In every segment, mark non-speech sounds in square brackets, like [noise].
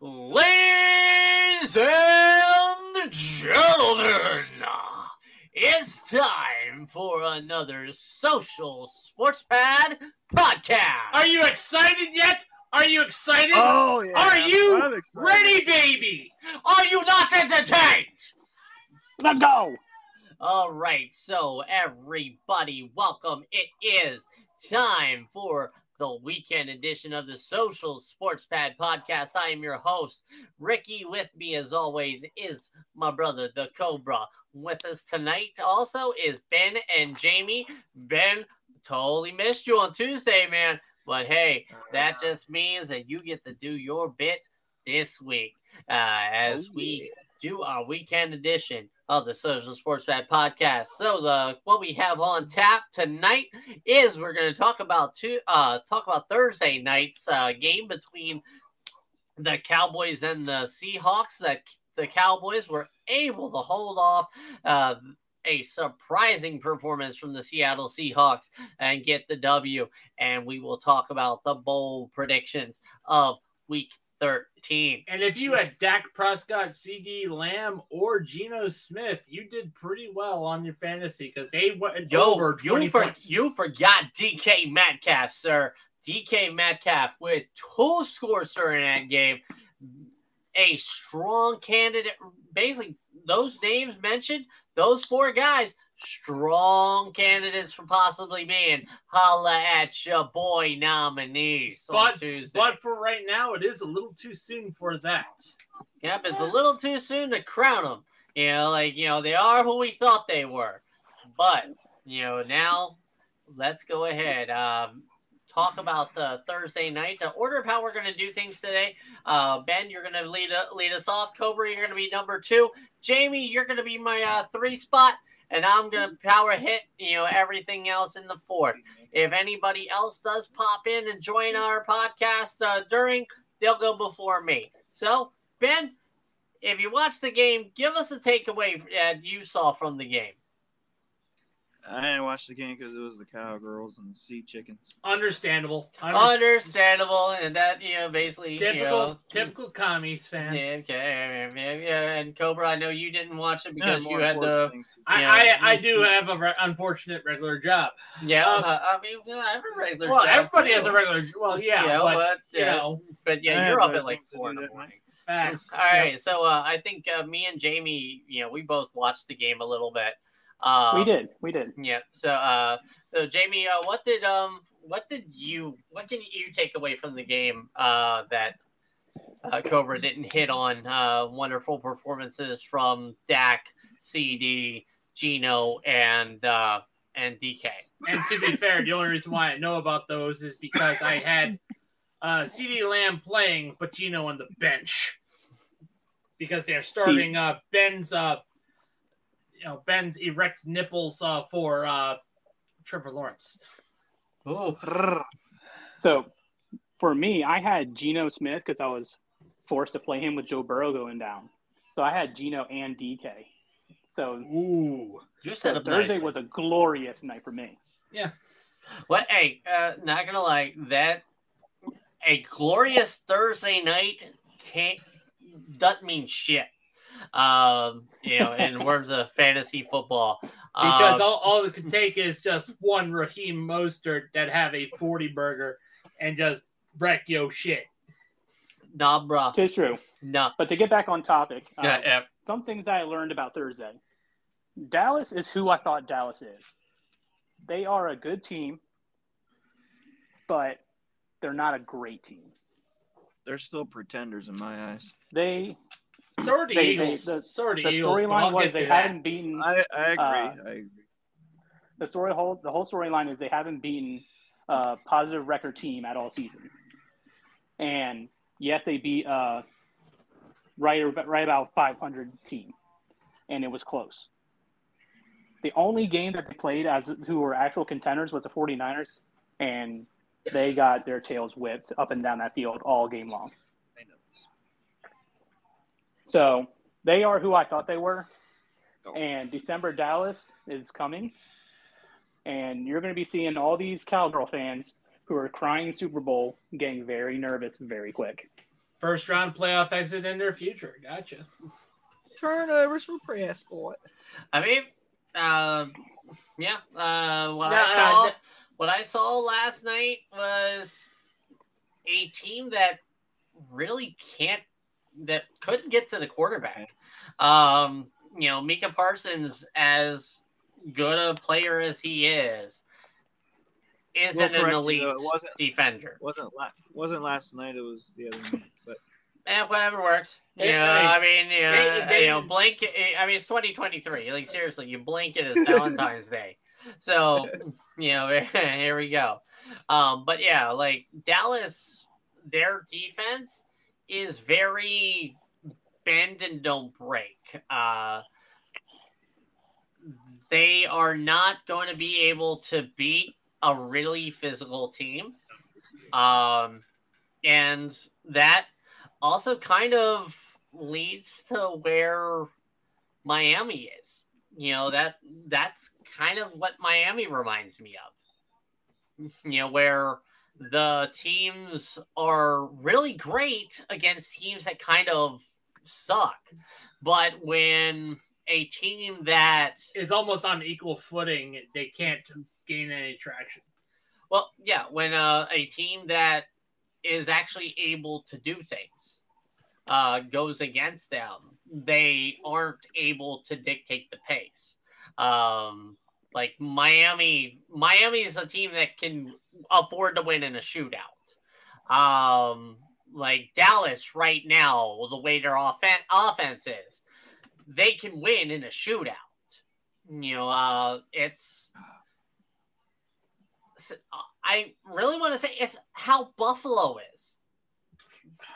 Ladies and gentlemen, it's time for another social sports pad podcast. Are you excited yet? Are you excited? Oh yeah. Are you ready, baby? Are you not entertained? Let's go. All right, so everybody, welcome. It is time for the weekend edition of the Social Sports Pad podcast. I am your host, Ricky. With me, as always, is my brother, the Cobra. With us tonight also is Ben and Jayme. Ben, totally missed you on Tuesday, man. But hey, that just means that you get to do your bit this week uh, as Oh, we do our weekend edition of the Social Sports Pad podcast. So the what we have on tap tonight is we're going to talk about two uh talk about Thursday night's uh, game between the Cowboys and the Seahawks. That the Cowboys were able to hold off uh, a surprising performance from the Seattle Seahawks and get the W. And we will talk about the bold predictions of Week 13. And if you had Dak Prescott, CeeDee Lamb, or Geno Smith, you did pretty well on your fantasy because they went Yo, over 20 you, for, you forgot DK Metcalf, sir. DK Metcalf with two scores during that game. A strong candidate. Basically, those names mentioned, those four guys, strong candidates for possibly being holla at your boy nominees on But, Tuesday. but for right now, it is a little too soon for that. Yep, it's a little too soon to crown them. You know, like, you know, they are who we thought they were. But, you know, now let's go ahead. Um, talk about the Thursday night. The order of how we're going to do things today. Uh, ben, you're going to lead, uh, lead us off. Cobra, you're going to be number two. Jayme, you're going to be my uh, three spot. And I'm going to power hit, you know, everything else in the fourth. If anybody else does pop in and join our podcast uh, during, they'll go before me. So, Ben, if you watch the game, give us a takeaway that you saw from the game. I didn't watch the game because it was the cowgirls and the sea chickens. Understandable. Understandable, and that you know basically Typical, you know, typical commies fan. Yeah, okay, yeah, yeah, and Cobra, I know you didn't watch it because Yeah, you had important the things. I, Yeah. I, I do have a re- unfortunate regular job. yeah. Um, uh, I mean, well, I have a regular. Well, job, everybody too. has a regular. Well, yeah, Yeah, but, but, you yeah, know, but yeah, I you're have up at like four in the that night. morning. facts. All right, so uh, I think uh, me and Jayme, you know, we both watched the game a little bit. Uh, we did. We did. Yeah. So, uh, so Jayme, uh, what did um, what did you, what can you take away from the game uh, that uh, Cobra didn't hit on? Uh, wonderful performances from Dak, CeeDee, Geno, and uh, and DK. And to be fair, the only reason why I know about those is because I had uh, CeeDee Lamb playing, but Geno on the bench because they're starting uh, Ben's uh, you know Ben's erect nipples uh, for uh, Trevor Lawrence. Oh, So for me, I had Geno Smith because I was forced to play him with Joe Burrow going down. So I had Geno and DK. So, Ooh, you set so up Thursday nicely. was a glorious night for me. Yeah. What? Hey, uh, not gonna lie, that a glorious Thursday night can't doesn't mean shit. Um, you know, in [laughs] terms of fantasy football, because Um, all, all it could take is just one Raheem Mostert that have a forty burger and just wreck your shit. nah, bruh, It's true. nah. But to get back on topic, uh, Yeah, yeah. some things I learned about Thursday. Dallas is who I thought Dallas is. They are a good team, but they're not a great team. They're still pretenders in my eyes. They So are the They- they- Eagles. the- so are the, the Eagles. but storyline was get they to that. haven't beaten I, I agree. Uh, I agree. the story whole the whole storyline is they haven't beaten a positive record team at all season. And yes, they beat uh right right about 500 team, and it was close. The only game that they played as who were actual contenders was the 49ers, and they got their tails whipped up and down that field all game long. I know this. So they are who I thought they were. Oh. And December Dallas is coming. And you're going to be seeing all these Cowgirl fans who are crying Super Bowl getting very nervous very quick. First round playoff exit in their future. Gotcha. Turnovers for Prescott. I mean, uh, yeah. Uh, what Yeah, I saw, uh, what I saw last night was a team that really can't, that couldn't get to the quarterback. Um, you know, Micah Parsons, as good a player as he is, isn't We'll an you, elite though, wasn't defender. wasn't la- wasn't last night. It was the other night. But Eh, whatever works. Yeah, I mean, they- they- you know, blink. eh, I mean, it's 2023. Like seriously, you blink it is Valentine's Day. So, [laughs] you know, [laughs] here we go. Um, but yeah, like Dallas, their defense is very bend and don't break. Uh, they are not going to be able to beat a really physical team. Um, and that also kind of leads to where Miami is. You know, that that's kind of what Miami reminds me of. You know, where the teams are really great against teams that kind of suck. But when a team that Is almost on equal footing. They can't gain any traction. Well, yeah, when uh, a team that is actually able to do things uh, goes against them, they aren't able to dictate the pace. Um, like Miami, Miami's a team that can afford to win in a shootout. Um, like Dallas right now, the way their offen- offense is, they can win in a shootout. You know, uh, it's I really want to say it's how Buffalo is.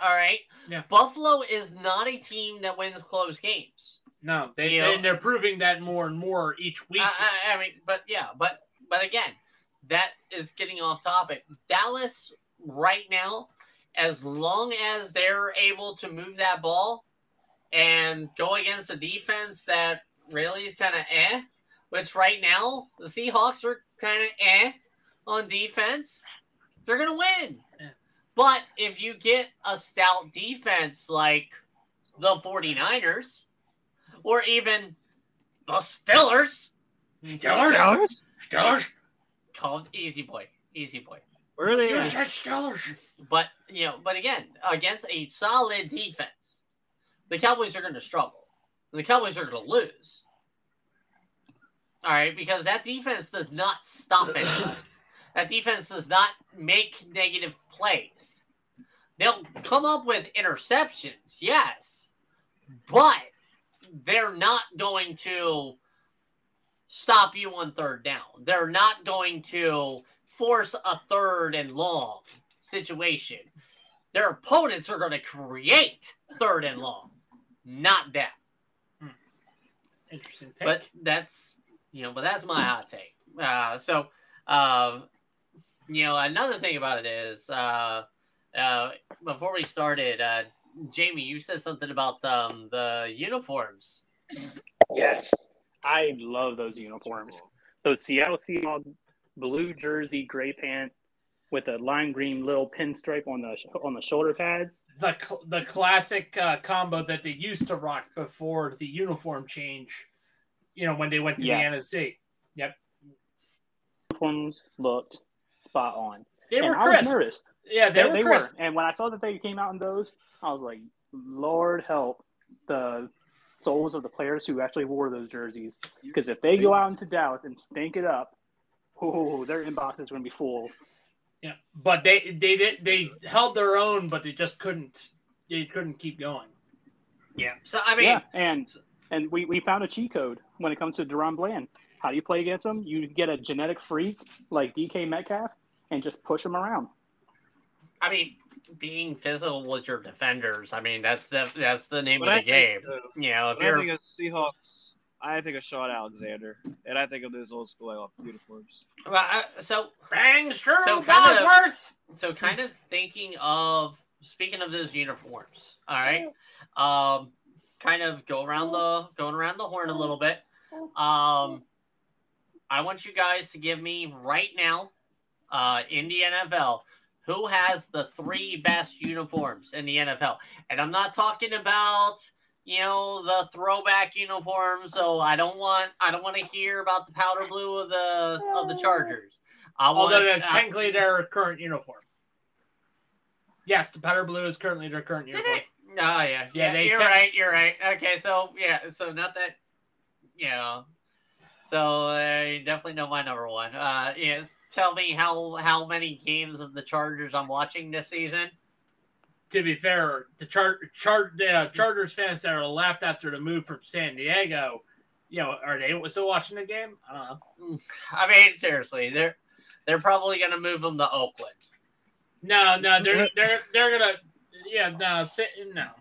All right. Yeah. Buffalo is not a team that wins close games. No, they, You know- they they're proving that more and more each week. I, I, I mean, but yeah, but but again, that is getting off topic. Dallas right now, as long as they're able to move that ball and go against a defense that really is kind of eh, which right now the Seahawks are kind of eh on defense, they're gonna win. But if you get a stout defense like the 49ers or even the Stillers, Stillers? Dallas? Stillers? called Easy Boy, Easy Boy. Where are they You said Stillers. But you know, but again, against a solid defense, the Cowboys are going to struggle. The Cowboys are going to lose. All right, because that defense does not stop it. [laughs] that defense does not make negative plays. They'll come up with interceptions, yes, but they're not going to stop you on third down. They're not going to force a third and long situation. Their opponents are going to create third and long, not them. Interesting take. But that's you know, but that's my hot take. Uh, so, um, you know, another thing about it is, uh, uh, before we started, uh, Jayme, you said something about um, the uniforms. Yes, I love those uniforms. Those Seattle Seahawks blue jersey, gray pant with a lime green little pinstripe on the on the shoulder pads. the cl- the classic uh, combo that they used to rock before the uniform change. You know, when they went to Yes. the NFC. Yep. Uniforms looked spot on. They and were I was crisp. nervous. Yeah, they, They, were they crisp. were. And when I saw that they came out in those, I was like, Lord help the souls of the players who actually wore those jerseys. Because if they go out into Dallas and stink it up, oh, their inbox is going to be full. Yeah, but they they did they held their own, but they just couldn't they couldn't keep going. Yeah. So I mean, yeah, and and we, we found a cheat code when it comes to DaRon Bland. How do you play against him? You get a genetic freak like DK Metcalf and just push him around. I mean, being physical with your defenders. I mean, that's the that's the name But of I the game. think, uh, You know, if I you're think of Seahawks, I think of Shaun Alexander, and I think of those old school uniforms. Well, uh, so Bang, true So kind of- so kind of thinking of speaking of those uniforms all right um kind of go around the going around the horn a little bit um i want you guys to give me right now uh in the nfl who has the three best uniforms in the NFL. And I'm not talking about you know the throwback uniform. So I don't want I don't want to hear about the powder blue of the of the Chargers. I want, Although that's I- technically their current uniform. Yes, the powder blue is currently their current uniform. Oh yeah, Yeah, yeah. they you're kept- right. You're right. Okay, so yeah, so not that, you know, so uh, definitely know my number one. Uh, yeah, tell me how how many games of the Chargers I'm watching this season. To be fair, the char- char- the uh, Chargers fans that are left after the move from San Diego, you know, are they still watching the game? I don't know. I mean, seriously, they're they're probably gonna move them to Oakland. No, no, they're they're they're gonna, yeah, no, no. [laughs]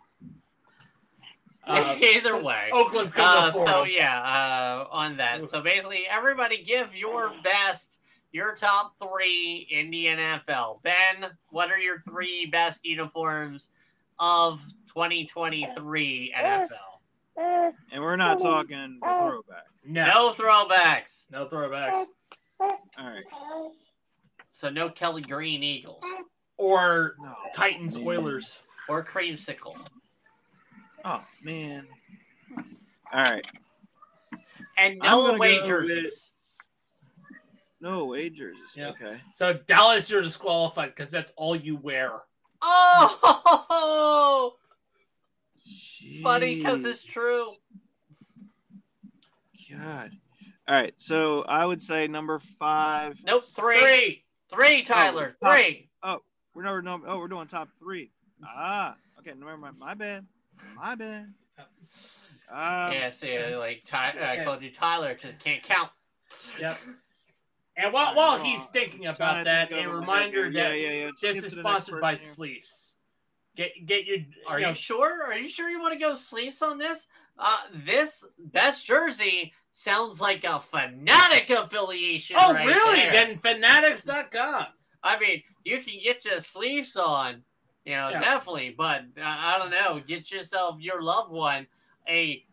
Uh, Either way. Oakland Uh, so yeah, uh, on that. So basically, everybody give your best, your top three in the NFL. Ben, what are your three best uniforms of 2023 NFL? And we're not talking the throwback. no, No throwbacks. no throwbacks. All right. So no Kelly Green Eagles Or No. Titans man. Oilers. or Creamsicle. Oh man. All right. And no gonna away go jerseys. No away jerseys. Yeah. Okay. So Dallas, you're disqualified because that's all you wear. Oh, it's funny because it's true. God. All right. So I would say number five. Nope, three. Three. Three, Tyler. Oh, Three. We're number no. Oh, we're doing top three. Ah. Okay. Never mind. My bad. My bad. Um, yeah, see, like Ty, uh, I called you Tyler because can't count. Yep. And while, while he's thinking about to that, a reminder yeah, that yeah, yeah. Skip this is sponsored by person Sleeves. Get get your Are you know, you sure? Are you sure you want to go sleeves on this? Uh, this best jersey sounds like a fanatic affiliation. Oh right really? there. Then fanatics.com. I mean, you can get your sleeves on, you know, Yeah. definitely. But uh, I don't know, get yourself your loved one a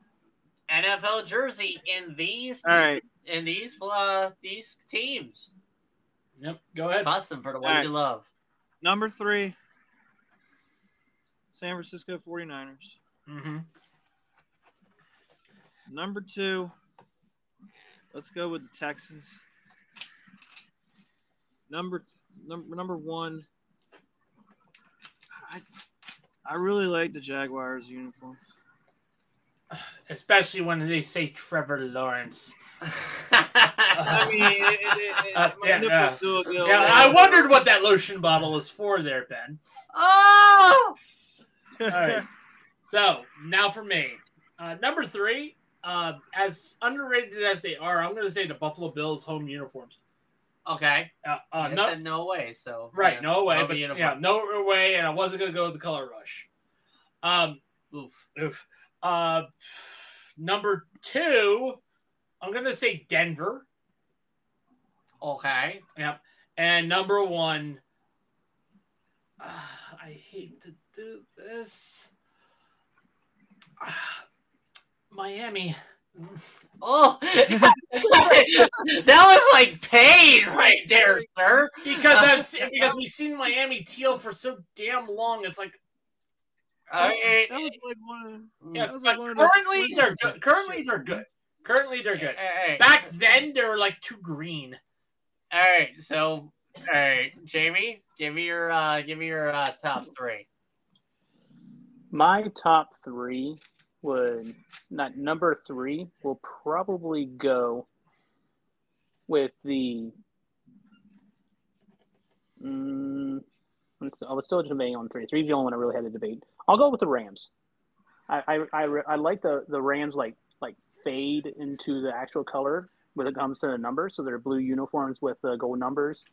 NFL jersey in these All right. In these uh these teams. Yep. Go ahead. Custom for the one Alright. you love. Number three. San Francisco 49ers. Mm-hmm. Number two. Let's go with the Texans. Number number number one. I I really like the Jaguars uniforms. [sighs] Especially when they say Trevor Lawrence. I mean, it, it, it, Uh, yeah, yeah. do a good- Yeah, I wondered what that lotion bottle was for there, Ben. oh, All right. [laughs] So now for me, uh, number three. Uh, as underrated as they are, I'm going to say the Buffalo Bills home uniforms. okay. Uh, uh, no, said no way. So right, yeah, no way, but uniform. yeah, no way, and I wasn't going to go with the color rush. Um, Oof. oof. Uh, number two, I'm going to say Denver. Okay. Yep. And number one, uh, I hate to do this. Ah, Miami. [laughs] Oh, [laughs] that was like pain right there, sir. Because I've [laughs] seen, because we've seen Miami teal for so damn long. It's like I that was like one of yeah, That was but like one of those currently they're good. Currently they're good. Currently they're good. Hey, Back then they were like too green. all right. So, all right, Jayme, give me your uh, give me your uh, top three. My top three would not number three will probably go with the. Mm, I'm still, I was still debating on three. Three's the only one I really had to debate. I'll go with the Rams. I I, I, I like the, the Rams like like fade into the actual color when it comes to the numbers. So they're blue uniforms with the gold numbers.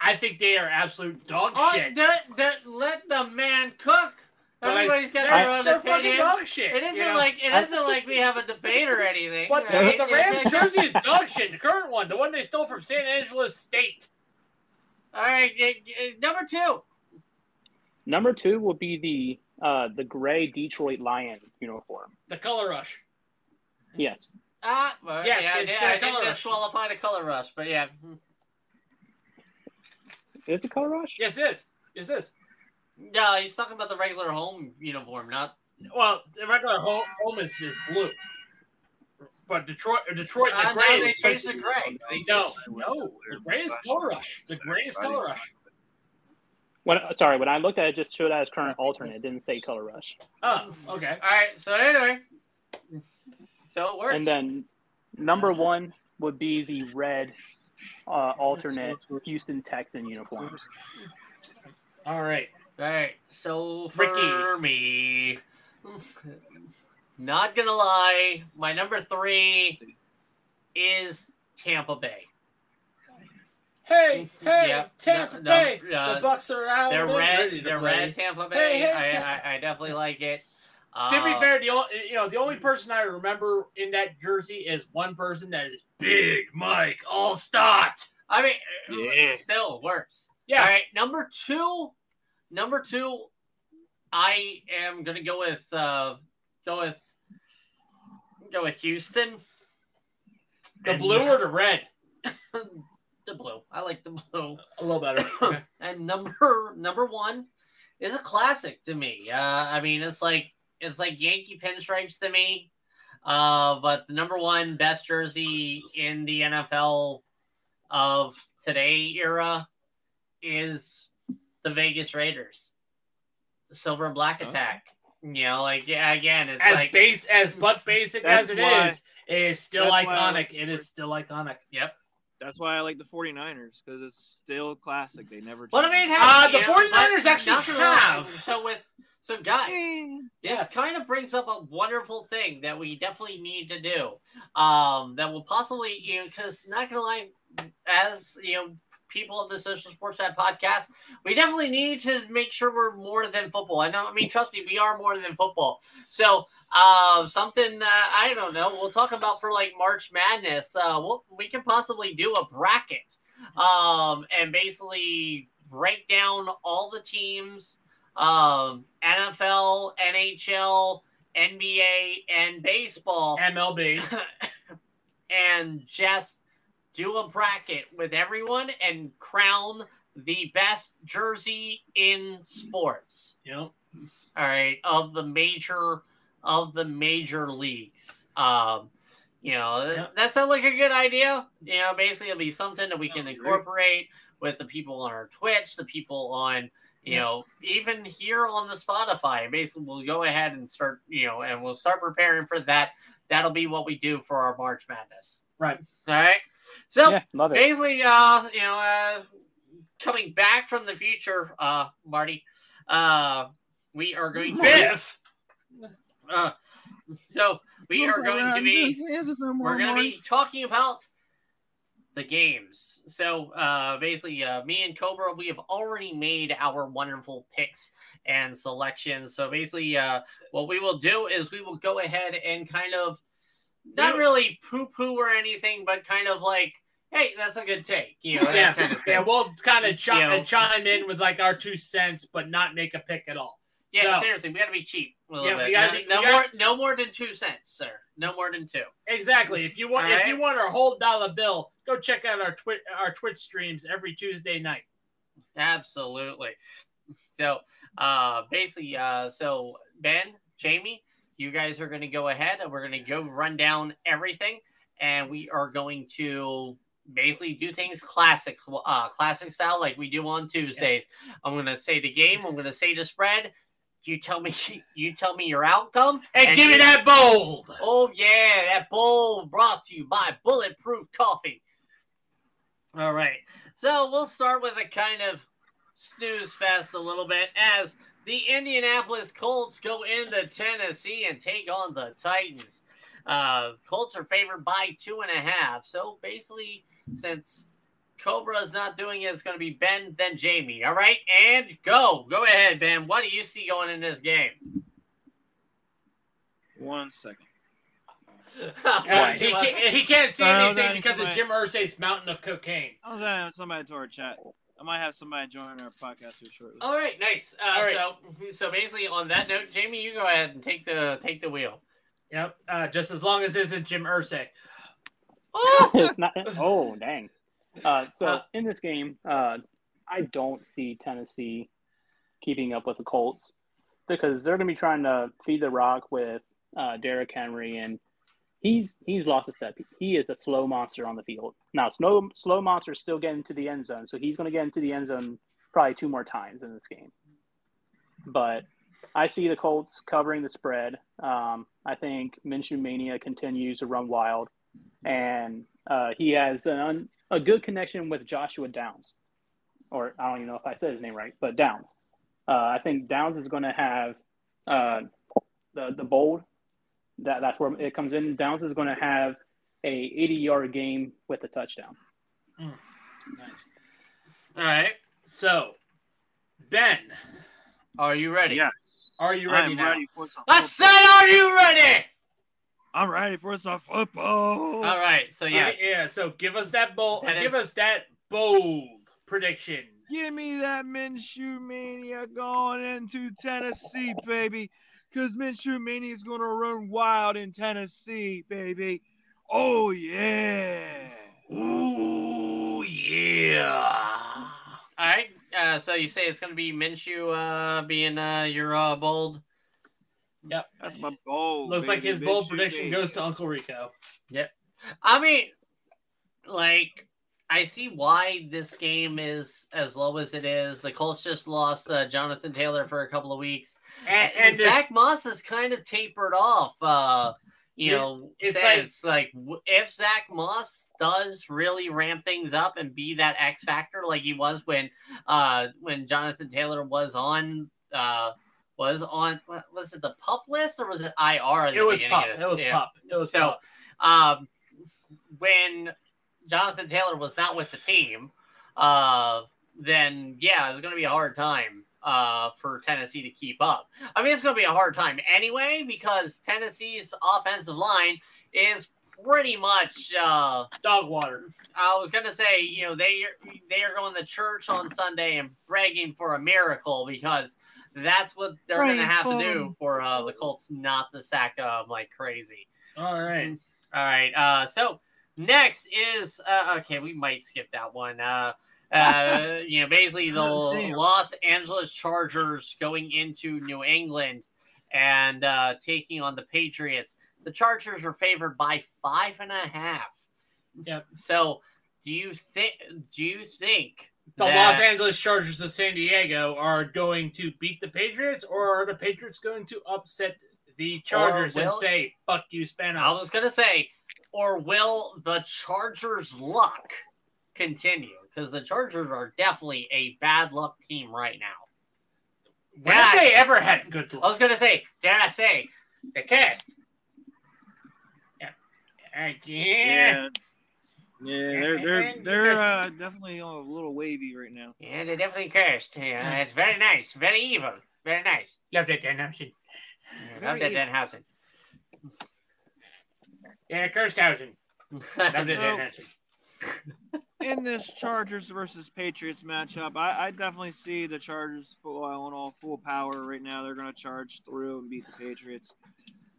I think they are absolute dog Oh, shit. that, that, let the man cook. But I- Everybody's got their own they're fucking dog shit. It isn't you know? like it isn't like we have a debate or anything. But the, right? the Rams jersey is dog shit. The current one, the one they stole from San Angelo State. All right, y- y- number two. Number two will be the uh, the gray Detroit Lion uniform. The color rush. Yes. Ah, well, Yes, yeah, I it's did- the I, color did rush. disqualify the color rush, but yeah. Is it color rush? Yes, it is. Yes, it is. No, he's talking about the regular home uniform, not. Well, the regular home, home is just blue. But Detroit, Detroit, the Uh, gray no, is they changed the gray. They No, no, the gray is color rush. The gray is color rush. When sorry, when I looked at it, it just showed as current alternate. It didn't say color rush. Oh, okay. All right. So anyway, so it works. And then number one would be the red uh, alternate Houston Texan uniforms. All right. All right. So for Ricky. me, not gonna lie, my number three is Tampa Bay. Hey, [laughs] hey, Yeah, Tampa no, no, Bay. uh, the Bucks are out. They're and red. They're play. red. Tampa Bay. Hey, hey, I, Tampa- I, I definitely like it. To be Uh, fair, the only you know the only person I remember in that jersey is one person that is Big Mike Alstott. I mean, Yeah. still works. Yeah. All right, number two, number two, I am gonna go with uh, go with go with Houston. The And- blue [laughs] or the red? the blue. I like the blue. A little better. Okay. [coughs] And number number one is a classic to me. Uh, I mean, it's like it's like Yankee pinstripes to me. Uh, but the number one best jersey in the NFL of today era is the Vegas Raiders, the silver and black Oh. attack. You know, like yeah, again, it's as like base as but basic as it why- is, it is still that's why I iconic. like It is still iconic. Yep. That's why I like the 49ers because it's still classic. They never. But I change. mean, Uh, the you know, 49ers but actually not gonna lie, have. So with so guys, Eh, This Yes. kind of brings up a wonderful thing that we definitely need to do. Um, that will possibly, you know, because not gonna lie, as you know, people of the Social Sports Pad podcast, we definitely need to make sure we're more than football. I know, I mean, trust me, we are more than football. So, uh, something uh, I don't know, we'll talk about for like March Madness. Uh, we'll, we can possibly do a bracket, um, and basically break down all the teams um, NFL, NHL, NBA, and baseball, MLB. [laughs] and just do a bracket with everyone and crown the best jersey in sports. Know, All right, of the major of the major leagues. Um, you know, Yep. that sounds like a good idea. You know, basically it'll be something that we can incorporate with the people on our Twitch, the people on, you know, even here on the Spotify. Basically, we'll go ahead and start, you know, and we'll start preparing for that. That'll be what we do for our March Madness. Right. All right. So Yeah, basically, uh, you know, uh, coming back from the future, uh, Marty, uh, we are going to Biff. [laughs] uh, so we are going to be we're going to be talking about the games. So uh, basically, uh, me and Cobra, we have already made our wonderful picks and selections. So basically, uh, what we will do is we will go ahead and kind of not really poo poo or anything, but kind of like, hey, that's a good take. You know, Yeah, kind of yeah. We'll kind of chi- You know. chime in with like our two cents, but not make a pick at all. Yeah, So- seriously, we got to be cheap. A little Yeah, bit. we gotta no, be- no more, gotta- no more than two cents, sir. No more than two. Exactly. If you want, All if right. you want our whole dollar bill, go check out our Twitch our Twitch streams every Tuesday night. Absolutely. So, uh, basically, uh, so Ben, Jamie, you guys are going to go ahead and we're going to go run down everything, and we are going to basically do things classic, uh, classic style like we do on Tuesdays. I'm going to say the game. I'm going to say the spread. You tell me, [laughs] you tell me your outcome, Hey, and give me that bold. Oh yeah, that bowl brought to you by Bulletproof Coffee. All right, so we'll start with a kind of snooze fest a little bit as the Indianapolis Colts go into Tennessee and take on the Titans. Uh, Colts are favored by two and a half. So basically, since Cobra is not doing it, it's going to be Ben, then Jayme. All right, and go, go ahead, Ben. What do you see going in this game? One second. [laughs] He, can't, he can't see Sorry, anything adding because of Jim Irsay's mountain of cocaine. I was having somebody to our chat. I might have somebody join our podcast here shortly. All right, nice. Uh, All right. So, so basically, on that note, Jamie, you go ahead and take the take the wheel. Yep. Uh, just as long as it isn't Jim Irsay. Oh, [laughs] [laughs] it's not. Oh, dang. Uh, so Uh, in this game, uh, I don't see Tennessee keeping up with the Colts because they're going to be trying to feed the rock with uh, Derrick Henry, and he's he's lost a step. He is a slow monster on the field. Now, slow slow monster still getting to the end zone, so he's going to get into the end zone probably two more times in this game. But I see the Colts covering the spread. Um, I think Minshew Mania continues to run wild, and uh, he has an, a good connection with Joshua Downs, or I don't even know if I said his name right, but Downs. Uh, I think Downs is going to have uh, the the bold. That that's where it comes in. Downs is going to have a 80 yard game with a touchdown. Mm, nice. All right. So, Ben, are you ready? Yes. Are you ready I'm now? ready for I said, are you ready? I'm ready for some football. All right. So yes, Yeah, yeah. So give us that bold. That give is- us that bold prediction. Give me that Minshew Mania going into Tennessee, baby. Because Minshew Mania is going to run wild in Tennessee, baby. Oh, yeah. Ooh yeah. All right. Uh, so you say it's going to be Minshew uh, being uh, your uh, bold. Yep. That's my bold. Looks like his bold prediction Mania. goes to Uncle Rico. Yep. I mean, like, I see why this game is as low as it is. The Colts just lost uh, Jonathan Taylor for a couple of weeks, And, and, and this- Zach Moss has kind of tapered off. Uh, you It- know, it's since like, w if Zach Moss does really ramp things up and be that X factor like he was when uh when Jonathan Taylor was on uh was on was it the pup list or was it IR? it was pup. It was Yeah. pup. It was So, pup. um, when Jonathan Taylor was not with the team, uh, then yeah, it's going to be a hard time uh, for Tennessee to keep up. I mean, it's going to be a hard time anyway because Tennessee's offensive line is pretty much. Uh, Dog water. I was going to say, you know, they they are going to church on Sunday and begging for a miracle because that's what they're going to Pray have to do for uh, the Colts not to sack them like crazy. All right. All right. Uh, so next is uh, okay. We might skip that one. Uh, uh, [laughs] you know, basically the Damn. Los Angeles Chargers going into New England and uh, taking on the Patriots. The Chargers are favored by five and a half. Yep. So, do you think? Do you think The that- Los Angeles Chargers of San Diego are going to beat the Patriots, or are the Patriots going to upset the Chargers and say "fuck you, Spanos"? I was gonna say, or will the Chargers' luck continue? Because the Chargers are definitely a bad luck team right now. when have they ever had good luck? I was gonna say, dare I say, the cast. Yeah. Yeah. Yeah, they're they're they're uh, definitely a little wavy right now. Yeah, they're definitely cursed. Yeah, [laughs] it's very nice, very evil, very nice. Love that Dan Housen. Yeah, love that Very Danhausen. Yeah, Kirsthausen. Love that Dan [laughs] Well, In this Chargers versus Patriots matchup, I, I definitely see the Chargers full on all full power right now. They're going to charge through and beat the Patriots.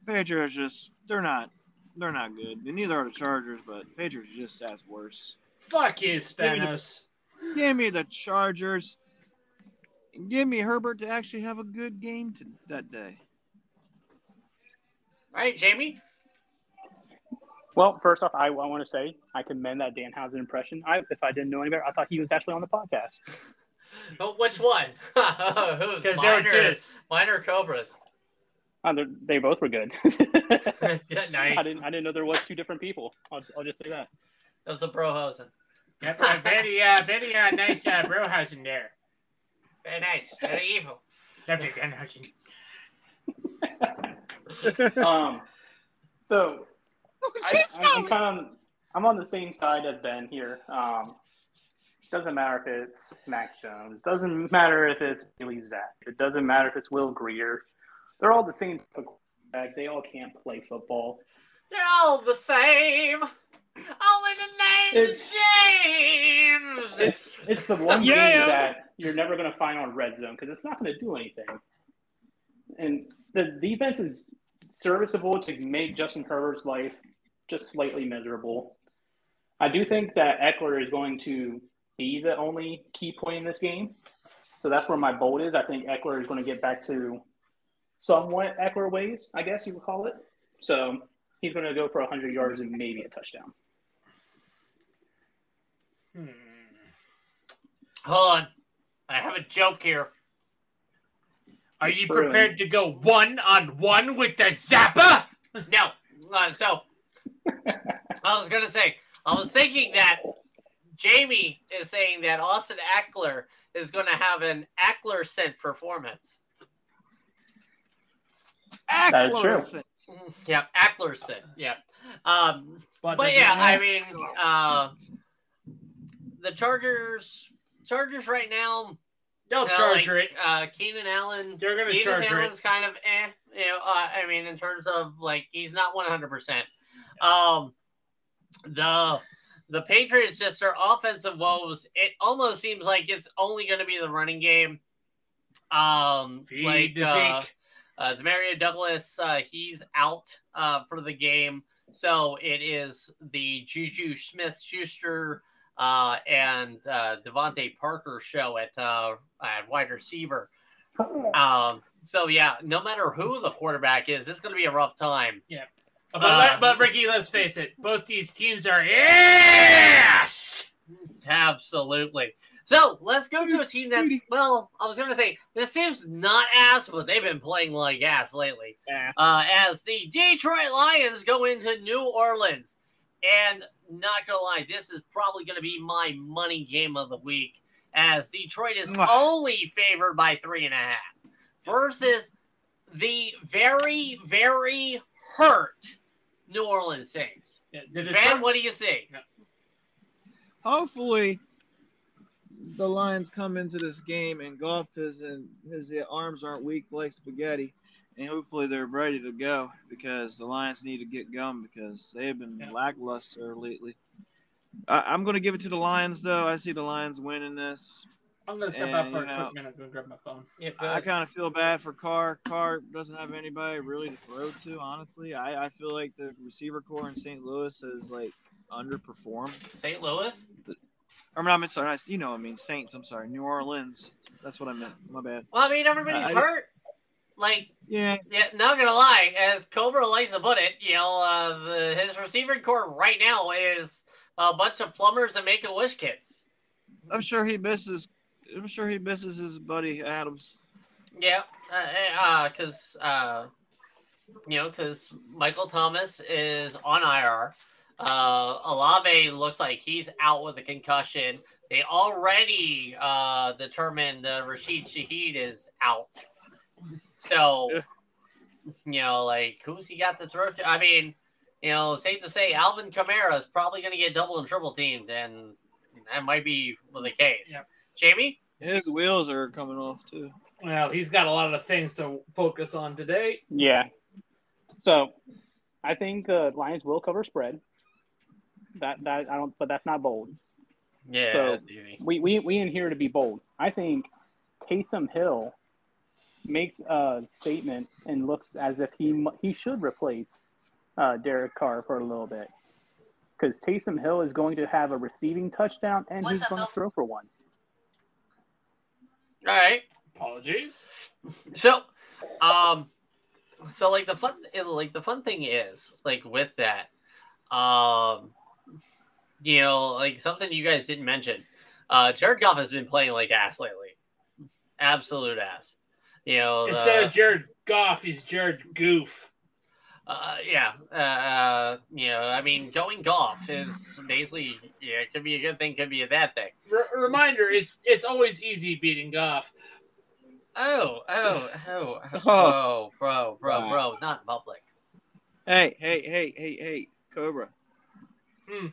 Patriots just they're not they're not good. And neither are the Chargers, but Patriots are just as worse. Fuck you, me the- Spanos. Give me the Chargers. And give me Herbert to actually have a good game to, that day. All right, Jayme. Well, first off, I, I want to say I commend that Danhausen impression. I, if I didn't know any better, I thought he was actually on the podcast. [laughs] Oh, which one? [laughs] Who's Because there were two. mine or Cobras? Uh, they're- both were good. [laughs] [laughs] Yeah, nice. I didn't. I didn't know there was two different people. I'll just, I'll just say that. That was a Brohausen. Yep, uh, very, uh, very uh, nice uh, Brohausen there. Very nice, very evil. Love that [laughs] Um, so I, I'm, I'm kind of I'm on the same side as Ben here. Um, doesn't matter if it's Mac Jones. Doesn't matter if it's Bailey Zappe. It doesn't matter if it's Will Grier. They're all the same. quarterback. They all can't play football. They're all the same. Only the name's It's- James. It's it's the one Yeah. game that you're never going to find on red zone because it's not going to do anything. And the defense is serviceable to make Justin Herbert's life just slightly miserable. I do think that Ekeler is going to be the only key point in this game. So that's where my bold is. I think Ekeler is going to get back to somewhat Ekeler ways, I guess you would call it. So he's going to go for 100 yards and maybe a touchdown. Hmm. Hold on. I have a joke here. Are you prepared to go one on one with the Zappa? [laughs] No. Uh, so I was gonna say, I was thinking that Jayme is saying that Austin Ekeler is gonna have an Eckler scent performance. That is true. Yeah, Ekeler scent. Yeah. Um, But, but yeah, it I mean, uh, the Chargers, Chargers right now, they'll charge like, it. Uh, Keenan Allen, They're gonna Keenan charge it. Allen's kind of eh. You know, uh, I mean, in terms of like, he's not one hundred percent. Um, the the Patriots just their offensive woes. It almost seems like it's only going to be the running game. Um, Feed like the uh, Zeke. Uh, Demario Douglas, uh, he's out uh, for the game. So it is the Juju Smith Schuster uh, and uh, DeVante Parker show at, uh, at wide receiver. Um, so, yeah, no matter who the quarterback is, it's going to be a rough time. But, uh, let- but Ricky, let's face it. Both these teams are ass. Absolutely. So let's go to a team that, well, I was going to say, this seems not ass, but they've been playing like ass lately. Ass. uh, as the Detroit Lions go into New Orleans. And not gonna lie, this is probably gonna be my money game of the week, as Detroit is only favored by three and a half versus the very, very hurt New Orleans Saints. Yeah, did Ben, start- what do you see? Hopefully, the Lions come into this game and Goff is and his arms aren't weak like spaghetti, and hopefully they're ready to go because the Lions need to get going because they have been Yeah. lackluster lately. I, I'm going to give it to the Lions though. I see the Lions winning this. I'm gonna step And, out for you a know- quick minute. Go grab my phone. Yeah, I kind of feel bad for Carr. Carr doesn't have anybody really to throw to. Honestly, I, I feel like the receiver corps in St. Louis has like underperformed. St. Louis. Or not, I'm sorry, you know, I mean Saints. I'm sorry, New Orleans. That's what I meant. My bad. Well, I mean, everybody's I- hurt. Like, Yeah, Yeah, not gonna lie, as Cobra likes to put it, you know, uh, the, his receiving corps right now is a bunch of plumbers and make a wish kids. I'm sure he misses. I'm sure he misses his buddy Adams. Yeah, uh, uh, cause uh, you know, cause Michael Thomas is on IR. Uh, Olave looks like he's out with a concussion. They already uh determined that Rashid Shaheed is out. So, Yeah. [laughs] you know, like who's he got to throw to? I mean, you know, safe to say Alvin Kamara is probably going to get double and triple teamed, and that might be the case. Yep. Jayme, His wheels are coming off too. Well, he's got a lot of things to focus on today. Yeah. So, I think uh, Lions will cover spread. That that I don't, but that's not bold. yeah, So- that's easy. We we we in here to be bold. I think Taysom Hill makes a statement and looks as if he he should replace uh, Derek Carr for a little bit because Taysom Hill is going to have a receiving touchdown and What's he's up, going to throw for one. All right. Apologies. So, um, so like the fun, like the fun thing is like with that, um, you know, like something you guys didn't mention. Uh, Jared Goff has been playing like ass lately, absolute ass. You know, the- Instead of Jared Goff, he's Jared Goof. uh, yeah, uh, uh, you know, I mean, going golf is basically yeah, it could be a good thing, could be a bad thing. R- reminder: it's it's always easy beating Goff. Oh, oh, oh, oh, [laughs] Oh. bro, bro, bro, bro, not in public. Hey, hey, hey, hey, hey, Cobra. Hmm.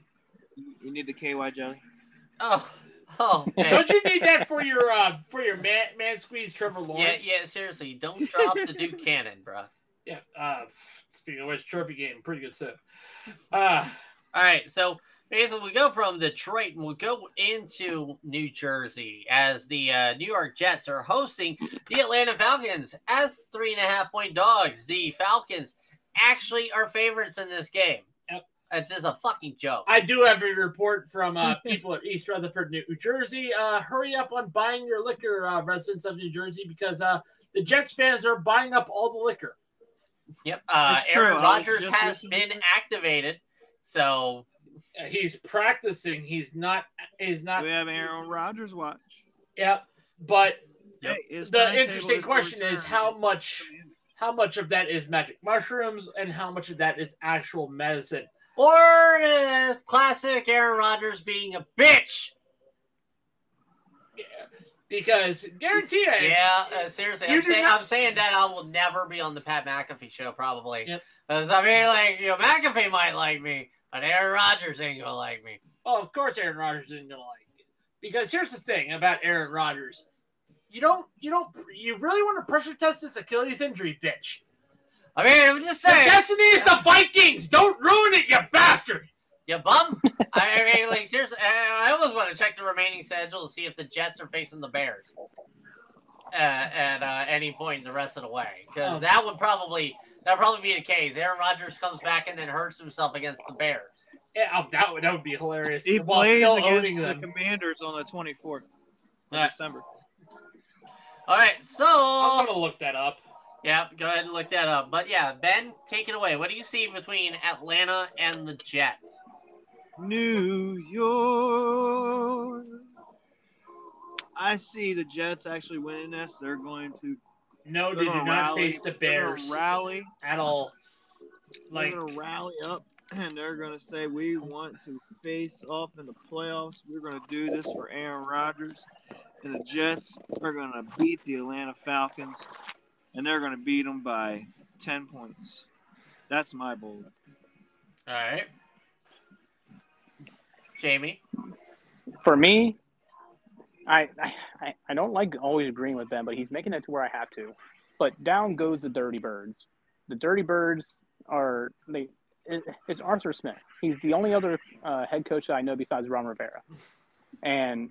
You you need the KY jelly. Oh, oh, [laughs] man. Don't you need that for your uh for your man man squeeze Trevor Yeah, Lawrence? yeah, seriously, don't drop the Duke Cannon, bro. [laughs] yeah. Uh, speaking of which, trophy game, pretty good sip. Uh, All right, so basically, we go from Detroit and we'll go into New Jersey as the uh, New York Jets are hosting the Atlanta Falcons as three and a half point dogs. The Falcons actually are favorites in this game. Yep. It's just a fucking joke. I do have a report from uh, [laughs] people at East Rutherford, New Jersey. Uh, hurry up on buying your liquor, uh, residents of New Jersey, because uh, the Jets fans are buying up all the liquor. Yep. Uh, It's. Aaron Rodgers has listening been activated, so He's practicing. He's not. He's not. we have Aaron Rodgers watch. Yeah, but Yep. The timetable interesting question is how much how much of that is magic mushrooms and how much of that is actual medicine. Or uh, classic Aaron Rodgers being a bitch. Because guarantee it. Yeah, uh, seriously, I'm saying, not- I'm saying that I will never be on the Pat McAfee show, probably. Yep. Because I mean, like, you know, McAfee might like me, but Aaron Rodgers ain't gonna like me. Oh, of course Aaron Rodgers isn't gonna like it. Because here's the thing about Aaron Rodgers. You don't you don't you really want to pressure test this Achilles injury, bitch. I mean, I'm just The saying, destiny is the Vikings! Don't ruin it, you bastard! you bum. I mean, like, seriously, I I almost want to check the remaining schedule to see if the Jets are facing the Bears uh, at uh, any point in the rest of the way, because Oh. that would probably that would probably be the case. Aaron Rodgers comes back and then hurts himself against the Bears. Yeah, oh, that would that would be hilarious. He While plays still against the them. Commanders on the 24th of Alright. December. All right, so I'm gonna look that up. Yeah, go ahead and look that up. But yeah, Ben, take it away. What do you see between Atlanta and the Jets? New York. I see the Jets actually winning this. They're going to No, they're do not rally. face the Bears rally. at all. They're Like gonna rally up and they're gonna say we want to face off in the playoffs. We're gonna do this for Aaron Rodgers, and the Jets are gonna beat the Atlanta Falcons, and they're gonna beat them by ten points. That's my bold. All right. Jayme. For me, I, I I don't like always agreeing with them, but he's making it to where I have to. But down goes the Dirty Birds. The Dirty Birds are they. It, it's Arthur Smith. He's the only other uh, head coach that I know besides Ron Rivera. And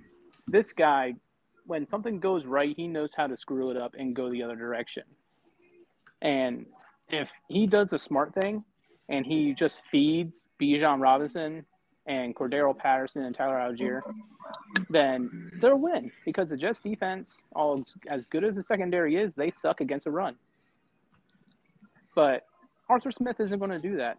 this guy, when something goes right, he knows how to screw it up and go the other direction. And if he does a smart thing, and he just feeds Bijan Robinson and Cordarrelle Patterson and Tyler Allgeier, then they'll win because the Jets defense, all as good as the secondary is, they suck against a run. But Arthur Smith isn't going to do that.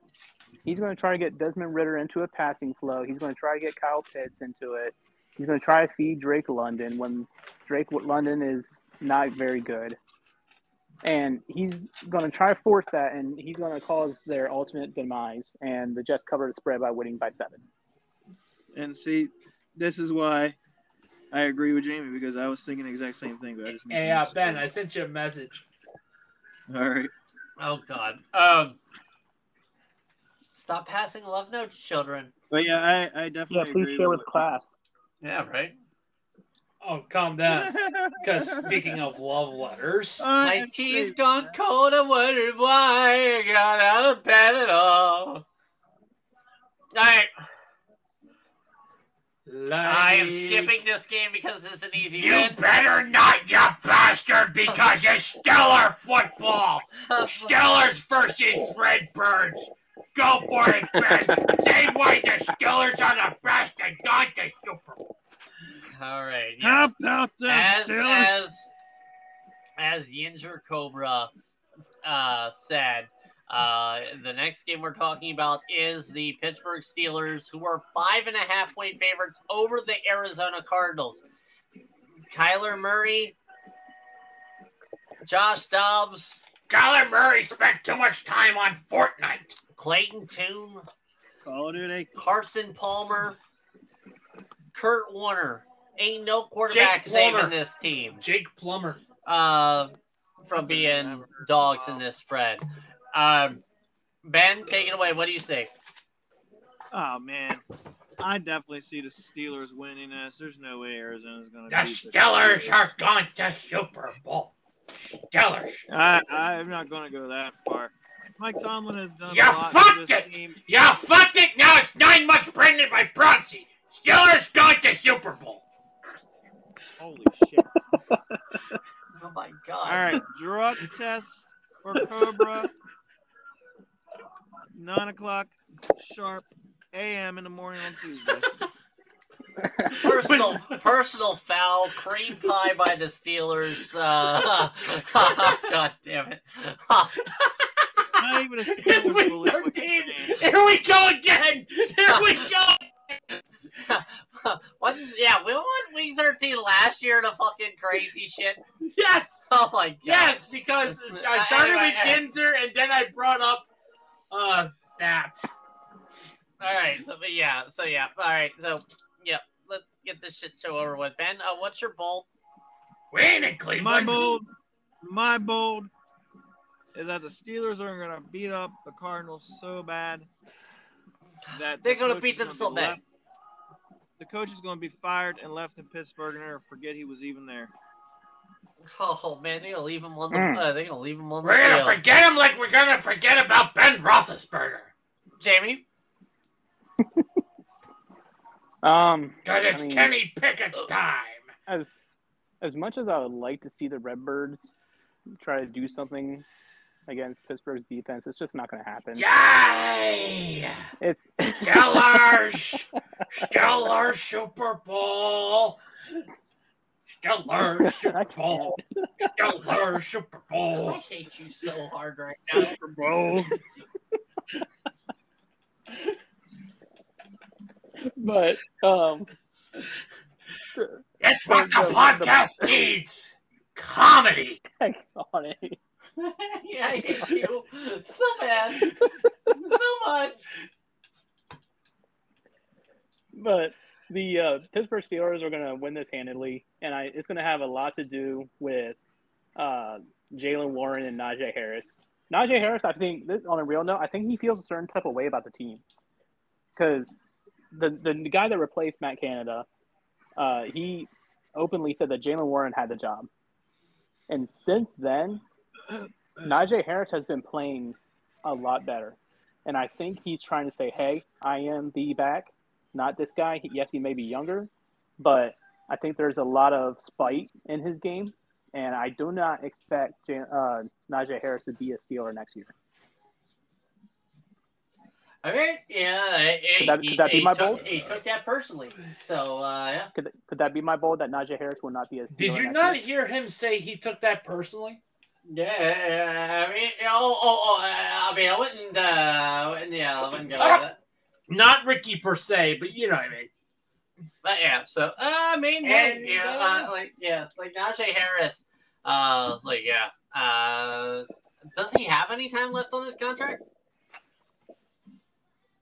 He's going to try to get Desmond Ridder into a passing flow. He's going to try to get Kyle Pitts into it. He's going to try to feed Drake London when Drake London is not very good. And he's going to try to force that, and he's going to cause their ultimate demise. And the Jets cover the spread by winning by seven. And see, this is why I agree with Jayme because I was thinking the exact same thing. But I just Hey uh, Ben, I sent you a message. All right. Oh God. Um. Stop passing love notes, children. But yeah, I, I definitely Yeah, please agree share with with class. Yeah, right. Oh, calm down. [laughs] Because speaking of love letters, My I tea's say- gone cold. I wondered why I got out of bed at all. All right, I am skipping this game because it's an easy You win. better not, you bastard, because it's stellar football. [laughs] Steelers versus Redbirds. Go for it, Ben. Say why the Steelers are the best and not the Super Bowl. All right. How about the As Steelers? as as Yinzer Cobra uh, said, uh, the next game we're talking about is the Pittsburgh Steelers, who are five and a half point favorites over the Arizona Cardinals. Kyler Murray, Josh Dobbs, Kyler Murray spent too much time on Fortnite. Clayton Tune, Call of Duty. Carson Palmer, Kurt Warner. Ain't no quarterback Jake Plummer. saving this team. Jake Plummer. uh, from That's a name I've being dogs in this spread. Um, ben, take it away. What do you say? Oh man, I definitely see the Steelers winning this. There's no way Arizona's going to. beat the Steelers are going to Super Bowl. Steelers. I, I'm not going to go that far. Mike Tomlin has done You a lot fucked this it! team. Yeah, fucked it. Now it's nine months pregnant by Bronzy. Steelers going to Super Bowl. Holy shit! Oh my god! All right, drug test for Cobra. nine o'clock sharp a.m. in the morning on Tuesday. Personal, personal foul, cream pie by the Steelers. Uh, [laughs] God damn it! [laughs] Not even a It's Steelers week bully 13. Here we go again. Here we [laughs] go. [laughs] what? Yeah, we won week thirteen last year to fucking crazy shit. Yes. Oh my god! Yes, because [laughs] I started Anyway, with Ginzer and then I brought up uh that. All right. So but yeah. So yeah. All right. So yeah. Let's get this shit show over with. Ben, uh, what's your bowl? We ain't in My Cleveland. bold, my bold is that the Steelers are going to beat up the Cardinals so bad that They're the gonna beat is them so bad. left- The coach is going to be fired and left in Pittsburgh and forget he was even there. Oh man, they're gonna leave him on the. Mm. Uh, they're gonna leave him on the We're gonna field. forget him like we're gonna forget about Ben Roethlisberger. Jayme. [laughs] Um, Cause it's I mean- Kenny Pickett's time. as as much as I would like to see the Redbirds try to do something against Pittsburgh's defense, it's just not going to happen. Yay! It's Stellar, [laughs] Stellar Super Bowl. Stellar Super Bowl. Stellar Super I Bowl. hate you so hard right now. bro. but um, It's what the The- the- podcast needs. Comedy. heck on it. [laughs] yeah, [laughs] I hate you so bad, so much. But the uh, Pittsburgh Steelers are going to win this handedly, and I, it's going to have a lot to do with uh, Jaylen Warren and Najee Harris. Najee Harris, I think, this, on a real note, I think he feels a certain type of way about the team because the, the the guy that replaced Matt Canada, uh, he openly said that Jaylen Warren had the job, and since then, Najee Harris has been playing a lot better, and I think he's trying to say, "Hey, I am the back." not this guy. He- Yes, he may be younger, but I think there's a lot of spite in his game, and I do not expect Jan- uh, Najee Harris to be a Steeler next year. Okay, yeah, Could that- he- could that be my took, bold? He took that personally. So uh, yeah. Could, could that be my bold that Najee Harris will not be a Steeler Did you next not year? hear him say he took that personally? Yeah, I mean, oh, oh, oh, uh, I mean, I wouldn't, uh, wouldn't, yeah, I wouldn't go with that. Not Ricky per se, but you know what I mean. But yeah, so uh, I mean, And, yeah, uh, uh, like yeah, like Najee Harris, uh, like yeah, uh, does he have any time left on his contract?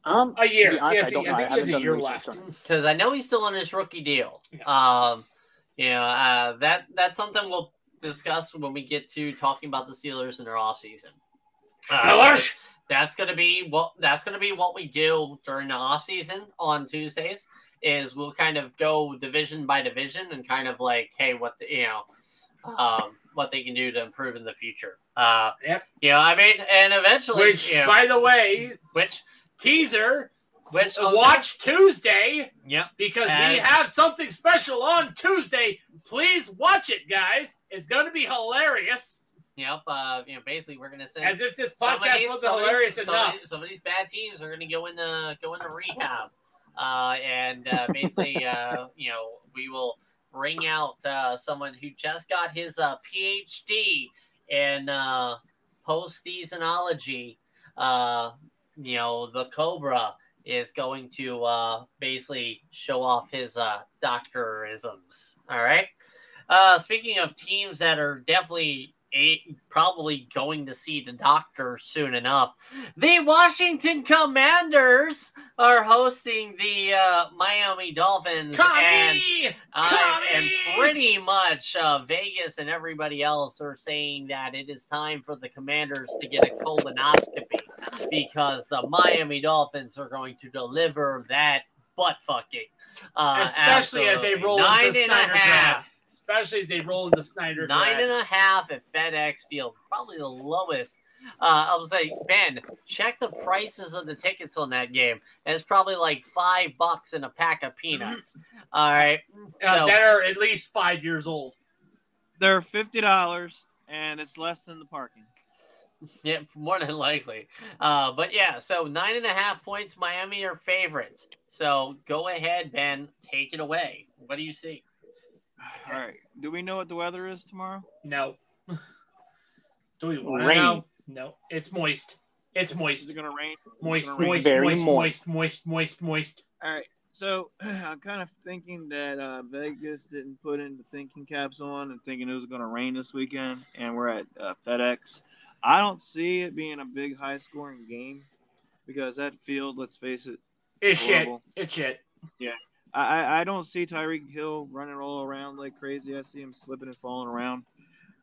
Um, A year. To be honest, yes, I he- don't I know. I think he has a year left. Because I know he's still on his rookie deal. Um, you know, uh, that that's something we'll discuss when we get to talking about the Steelers in their offseason. Uh, Steelers? that's gonna be what that's gonna be what we do during the off season on Tuesdays. Is we'll kind of go division by division and kind of like, hey, what the, you know, um, what they can do to improve in the future. Uh, Yep. You know, I mean, and eventually, Which, you know, by the way, which teaser, which watch Tuesday Yep. because we have something special on Tuesday. Please watch it, guys. It's going to be hilarious. Yep. Uh, you know, basically, we're gonna send As if this podcast wasn't some of these- hilarious some enough. these- Some of these bad teams are going to go into go into rehab, uh, and uh, basically, [laughs] uh, you know, we will bring out uh, someone who just got his uh, PhD in uh, post seasonology. Uh, you know, the Cobra is going to uh, basically show off his uh, doctorisms. All right. Uh, speaking of teams that are definitely a, probably going to see the doctor soon enough, the Washington Commanders are hosting the uh, Miami Dolphins, and, uh, and pretty much uh, Vegas and everybody else are saying that it is time for the Commanders to get a colonoscopy because the Miami Dolphins are going to deliver that butt fucking. Uh, Especially as they roll nine into and a Snyder half. Draft. Especially as they roll into Snyder Nine Draft. and a half at FedEx Field, probably the lowest. Uh, I was like, Ben, check the prices of the tickets on that game. And it's probably like five bucks and a pack of peanuts. [laughs] All right. Uh, So- that are at least five years old. They're fifty dollars, and it's less than the parking. [laughs] Yeah, more than likely. Uh, but yeah, so nine and a half points. Miami are favorites. So go ahead, Ben. Take it away. What do you see? [sighs] All right. Do we know what the weather is tomorrow? No. [laughs] Do we want to Rain. know? No. It's moist. It's Is moist. it gonna rain? Moist, gonna rain? moist, Very moist, moist, moist, moist, moist. All right. So [sighs] I'm kind of thinking that uh, Vegas didn't put in the thinking caps on and thinking it was going to rain this weekend, and we're at uh, FedEx. I don't see it being a big, high-scoring game because that field, let's face it, It's shit. It's shit. I, I I don't see Tyreek Hill running all around like crazy. I see him slipping and falling around.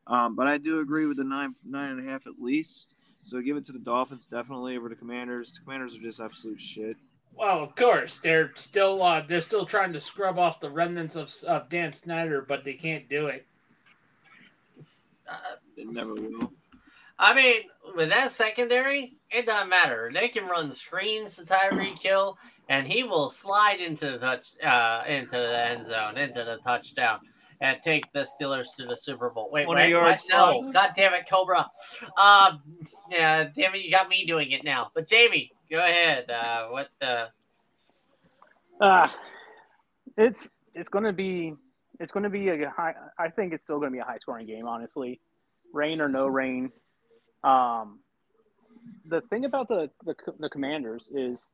Um, but I do agree with the nine nine and a half at least. So give it to the Dolphins definitely over the Commanders. The Commanders are just absolute shit. Well, of course, they're still uh, they're still trying to scrub off the remnants of, of Dan Snyder, but they can't do it. Uh, They never will. I mean, with that secondary, it doesn't matter. They can run screens to Tyreek Hill, and he will slide into the touch, uh, into the end zone, into the touchdown, and take the Steelers to the Super Bowl. Wait, 20 wait, yard what? No. God damn it, Cobra. Um, yeah, damn it, you got me doing it now. But Jayme, go ahead. Uh, what the? Uh, it's it's going to be it's going to be a high. I think it's still going to be a high scoring game. Honestly, rain or no rain. Um, the thing about the, the the Commanders is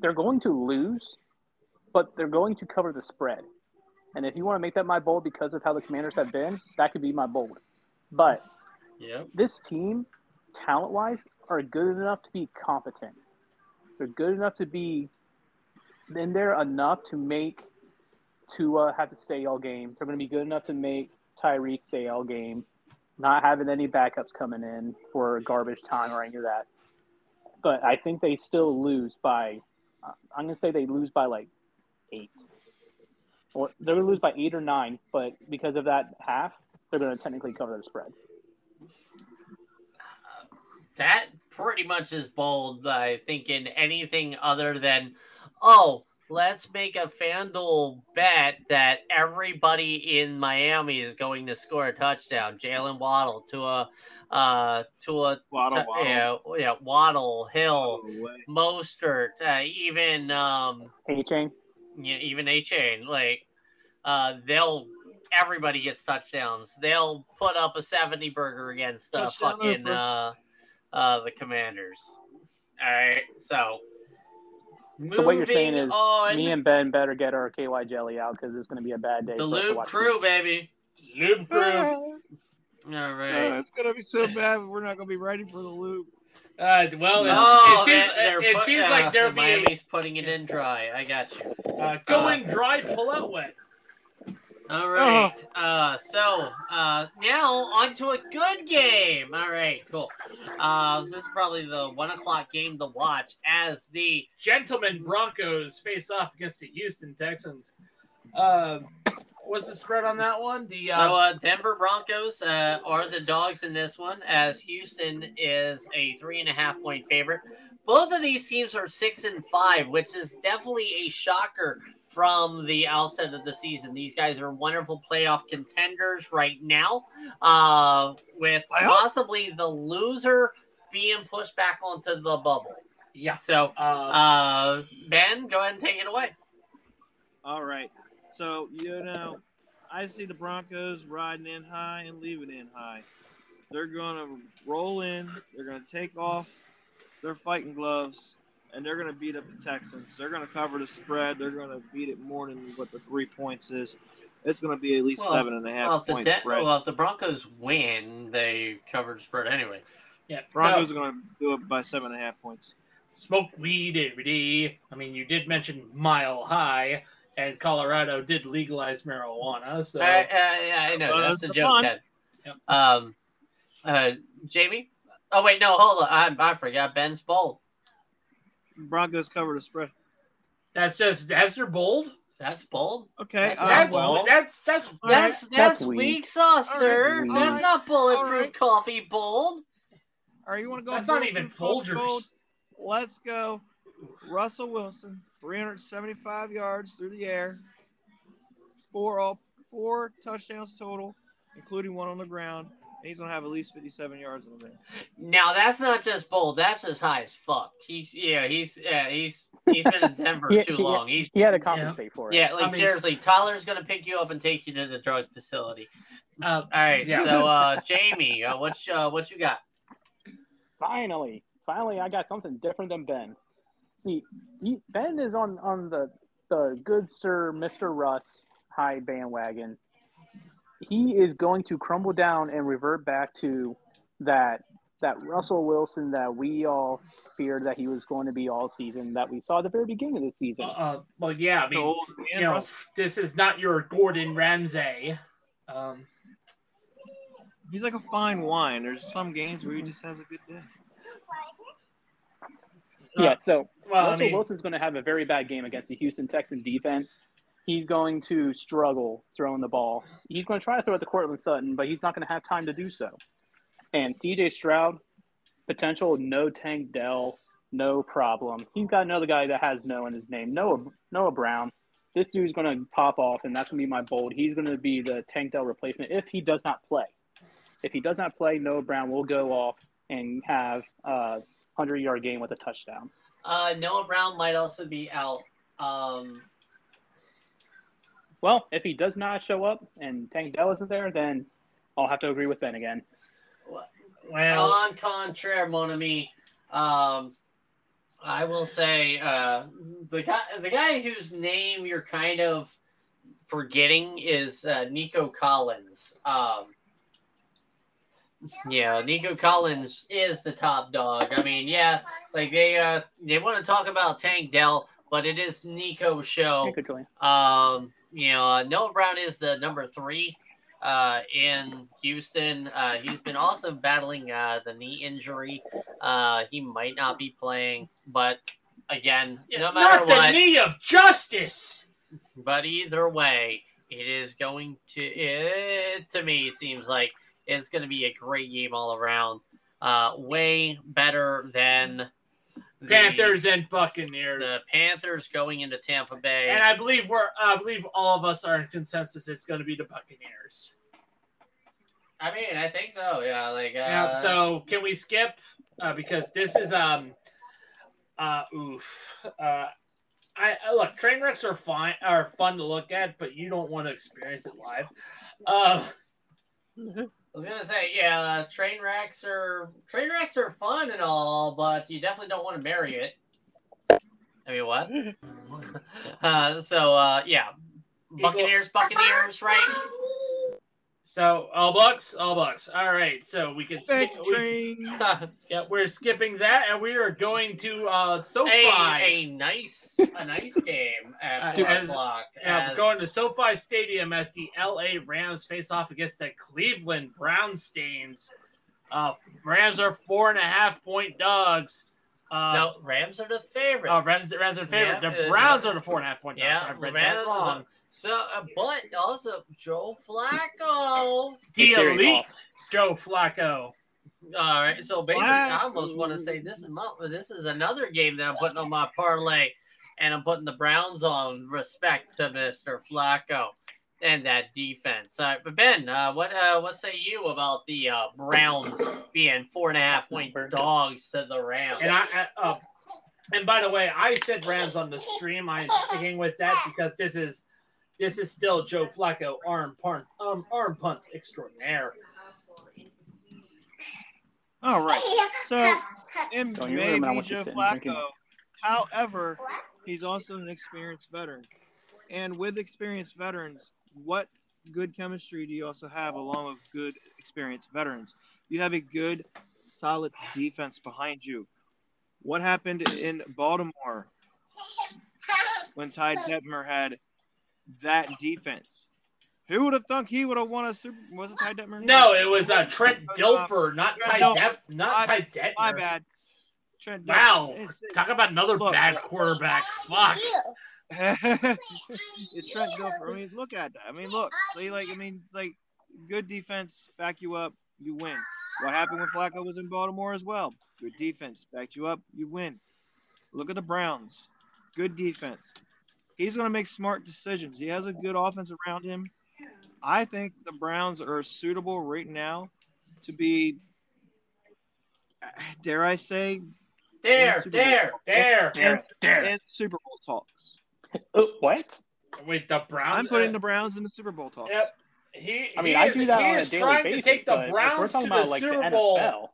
they're going to lose, but they're going to cover the spread. And if you want to make that my bold because of how the Commanders have been, that could be my bold. But Yep. this team, talent wise, are good enough to be competent. They're good enough to be in there enough to make Tua have to stay all game. They're going to be good enough to make Tyreek stay all game, not having any backups coming in for garbage time or any of that. But I think they still lose by, uh, I'm going to say they lose by like eight. Or they're to lose by eight or nine, but because of that half, they're going to technically cover the spread. That pretty much is bold by thinking anything other than, oh, let's make a FanDuel bet that everybody in Miami is going to score a touchdown. Jaylen Waddle to a, uh, to a, Waddle, to- waddle. yeah, yeah, Waddle, Hill, Waddle. Mostert, uh, even, um, Hey, Chain. yeah, even Achane, like uh, they'll everybody gets touchdowns. They'll put up a seventy burger against uh, Touchdown fucking over. uh, uh, the Commanders. All right, so So what you're saying is on, Me and Ben better get our KY jelly out because it's going to be a bad day. the for us to Lube watch Crew, baby. Lube crew. Uh, [laughs] All right. it's gonna be so bad. We're not gonna be ready for the loop. Uh, well, it's, Oh, it seems, they- they're it put- seems uh, like there'll so be a, Miami's putting it in dry. I got you. uh, going dry, pull out wet. All right. Uh, so uh, now on to a good game. All right, cool. Uh, this is probably the one o'clock game to watch as the Gentlemen Broncos face off against the Houston Texans. Uh, what's the spread on that one? The uh, so uh, Denver Broncos uh, are the dogs in this one, as Houston is a three and a half point favorite. Both of these teams are six and five, which is definitely a shocker from the outset of the season. These guys are wonderful playoff contenders right now, uh, with possibly the loser being pushed back onto the bubble. yeah. So, Uh, uh, Ben, go ahead and take it away. All right. So you know, I see the Broncos riding in high and leaving in high. They're gonna roll in. They're gonna take off their fighting gloves, and they're gonna beat up the Texans. They're gonna cover the spread. They're gonna beat it more than what the three points is. It's gonna be at least Well, seven and a half Well if, point De- spread. well, if the Broncos win, they cover the spread anyway. yeah. Broncos no, are gonna do it by seven and a half points. smoke weed every day. I mean, you did mention Mile High, and Colorado did legalize marijuana. So uh, yeah, I know Well, that's that's a the joke, fun. Ted. Yep. Um, uh, Jayme. Oh wait, no, hold on. I, I forgot Ben's bold. Broncos cover the spread. that's just that's their bold. That's bold. Okay. That's- uh, That's well- that's that's All right. That's that's, That's weak, weak. sauce, All sir. right. That's All right. not bulletproof All right. coffee bold. All right, you want to go? that's not even gold, gold? Folgers. Let's go. Russell Wilson, 375 yards through the air, four all four touchdowns total, including one on the ground, He's gonna have at least 57 yards in the game. Now that's not just bold. That's as high as fuck. He's yeah. He's yeah. He's he's been in [laughs] Denver He- too he- long. He's He had to compensate for it. yeah. Like I mean- seriously, Tyler's gonna pick you up and take you to the drug facility. Uh, All right. Yeah. So uh, [laughs] Jayme, uh, what you- uh, what you got? Finally, finally, I got something different than Ben. See, he, Ben is on on the the good sir Mister Russ high bandwagon. He is going to crumble down and revert back to that that Russell Wilson that we all feared that he was going to be all season, that we saw at the very beginning of the season. uh, well, yeah. I mean, old you know, Russ. this is not your Gordon Ramsay. Um, He's like a fine wine. There's some games where he just has a good day. yeah, so well, I Russell mean, Wilson's going to have a very bad game against the Houston Texans defense. He's going to struggle throwing the ball. He's going to try to throw it to Courtland Sutton, but he's not going to have time to do so. And CJ Stroud, potential no Tank Dell, no problem. He's got another guy that has no in his name, Noah Noah Brown. This dude's going to pop off, and that's going to be my bold. He's going to be the Tank Dell replacement if he does not play. If he does not play, Noah Brown will go off and have a hundred yard game with a touchdown. Uh, Noah Brown might also be out. Um, Well, if he does not show up and Tank Dell isn't there, then I'll have to agree with Ben again. well, on contraire, mon ami, um, I will say uh, the guy the guy whose name you're kind of forgetting is uh, Nico Collins. Um, yeah, Nico Collins is the top dog. I mean, yeah, like they uh, they want to talk about Tank Dell, but it is Nico's show. Hey, good Julian. Um, you know, uh, Noah Brown is the number three uh, in Houston. Uh, he's been also battling uh, the knee injury. Uh, he might not be playing, but again, no matter not the what, knee of justice. but either way, it is going to. It, to me, seems like it's going to be a great game all around. Uh, way better than the, Panthers and Buccaneers. The Panthers going into Tampa Bay. and I believe we're I believe all of us are in consensus it's going to be the Buccaneers. I mean, I think so. Yeah, like uh, Yeah, so can we skip uh, because this is um uh oof uh I I- look train wrecks are fine are fun to look at but you don't want to experience it live. Uh, I was gonna say, yeah, train wrecks are train wrecks are fun and all, but you definitely don't want to marry it. I mean, what? [laughs] [laughs] uh, so, uh, yeah, Buccaneers, Buccaneers, right? So all bucks, all bucks. All right, so we can skip. Fake we, [laughs] yeah, we're skipping that, and we are going to uh SoFi. a nice, a nice game at Uh, [laughs] four as- o'clock. Yeah, as- we're going to SoFi Stadium as the LA Rams face off against the Cleveland Brownstains. Uh, Rams are four and a half point dogs. Uh, no, Rams are the favorite. Oh, Rams, Rams are the favorite. Yeah, the uh, Browns are the four and a half point dogs. yeah, I read Rams that are wrong. The- So, uh, but also Joe Flacco. The elite. Joe Flacco. All right, so basically, I almost want to say this is my, this is another game that I'm putting on my parlay, and I'm putting the Browns on. Respect to Mister Flacco and that defense. All right, but Ben, uh, what uh, what say you about the uh, Browns being four and a half point dogs to the Rams? And I, I uh, and by the way, I said Rams on the stream. I'm sticking with that because this is this is still Joe Flacco arm punt um, arm punt extraordinaire. All right. [laughs] So it Don't you may remember be what you Joe said and drinking? Flacco. However, he's also an experienced veteran. And with experienced veterans, what good chemistry do you also have along with good experienced veterans? You have a good, solid defense behind you. What happened in Baltimore [laughs] when Ty Detmer had that defense? Who would have thunk he would have won a Super? Was it Ty Detmer? No, it was uh, Trent Dilfer, not Ty Trent Dep, not My- Ty Detmer. My bad. Trent Dilfer. Wow, It's- talk about another Look. bad quarterback. Fuck. [laughs] it's Trent Dilfer. I mean, look at that. I mean, look. See, like, I mean, it's like good defense, back you up, you win. What happened when Flacco was in Baltimore as well? Good defense, backed you up, you win. Look at the Browns. Good defense. He's going to make smart decisions. He has a good offense around him. I think the Browns are suitable right now to be, dare I say, There, Super Bowl. there. There. and, There. and Super Bowl talks. Oh, what? Wait, the Browns. I'm putting uh, the Browns in the Super Bowl talks. Yep. He, I mean, he I is, do that he on a is daily trying basis. to take the but if we're Browns talking to about the like Super the Bowl. NFL,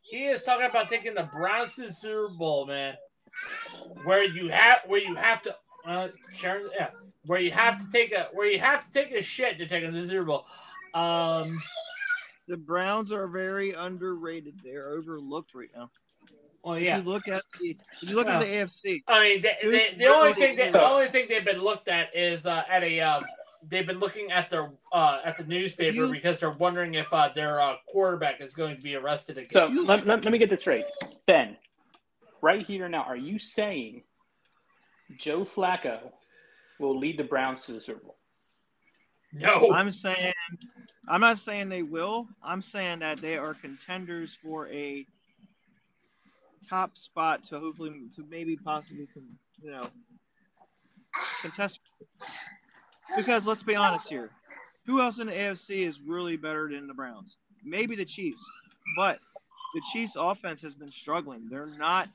He is talking about taking the Browns to the Super Bowl, man. Where you have where you have to uh Sharon yeah. Where you have to take a where you have to take a shit to take them to the Super Bowl. Um The Browns are very underrated. They're overlooked right now. well If yeah. you look at the if you look at the AFC, I mean, they, they, the only thing that is- the only thing they've been looked at is uh, at a uh, they've been looking at their uh, at the newspaper You- because they're wondering if uh, their uh, quarterback is going to be arrested again. so let, let, let me get this straight. Ben, right here now, are you saying Joe Flacco will lead the Browns to the Super Bowl? no, I'm saying I'm not saying they will. I'm saying that they are contenders for a top spot to hopefully to maybe possibly con- you know contest. Because let's be honest here, who else in the AFC is really better than the Browns? Maybe the Chiefs, but the Chiefs' offense has been struggling. They're not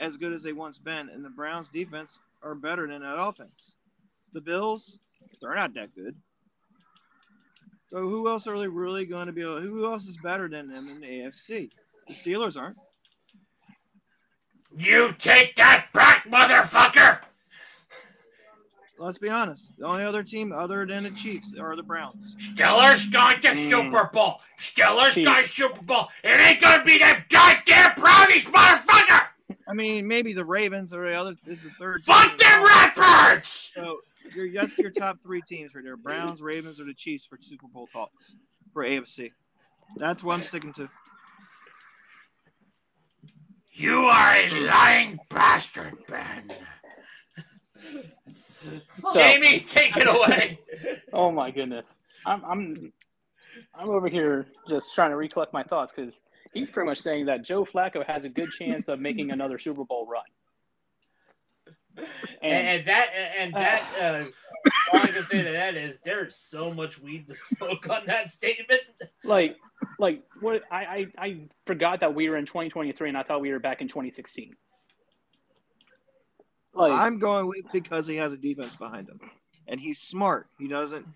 as good as they once been, and the Browns' defense are better than that offense. The Bills, they're not that good. So who else are they really going to be? Able, who else is better than them in the AFC? The Steelers aren't. you take that back, motherfucker. Let's be honest. The only other team other than the Chiefs are the Browns. Steelers going to Mm. Super Bowl. Steelers Chiefs. going Super Bowl. It ain't gonna be them goddamn brownies, motherfucker. I mean, maybe the Ravens or the other. This is the third. Fuck team. them Redbirds. So you're, that's your top three teams right there: Browns, Ravens, or the Chiefs for Super Bowl talks for AFC. That's what I'm sticking to. You are a lying bastard, Ben. So- Jayme, take it away. [laughs] Oh my goodness, I'm I'm I'm over here just trying to recollect my thoughts because he's pretty much saying that Joe Flacco has a good chance of making another Super Bowl run. and, [laughs] And and that and that uh, all I can say to that is there's so much weed to smoke on that statement. like like what I, I I forgot that we were in 2023 and I thought we were back in 2016. Like I'm going with because he has a defense behind him, and he's smart. He doesn't.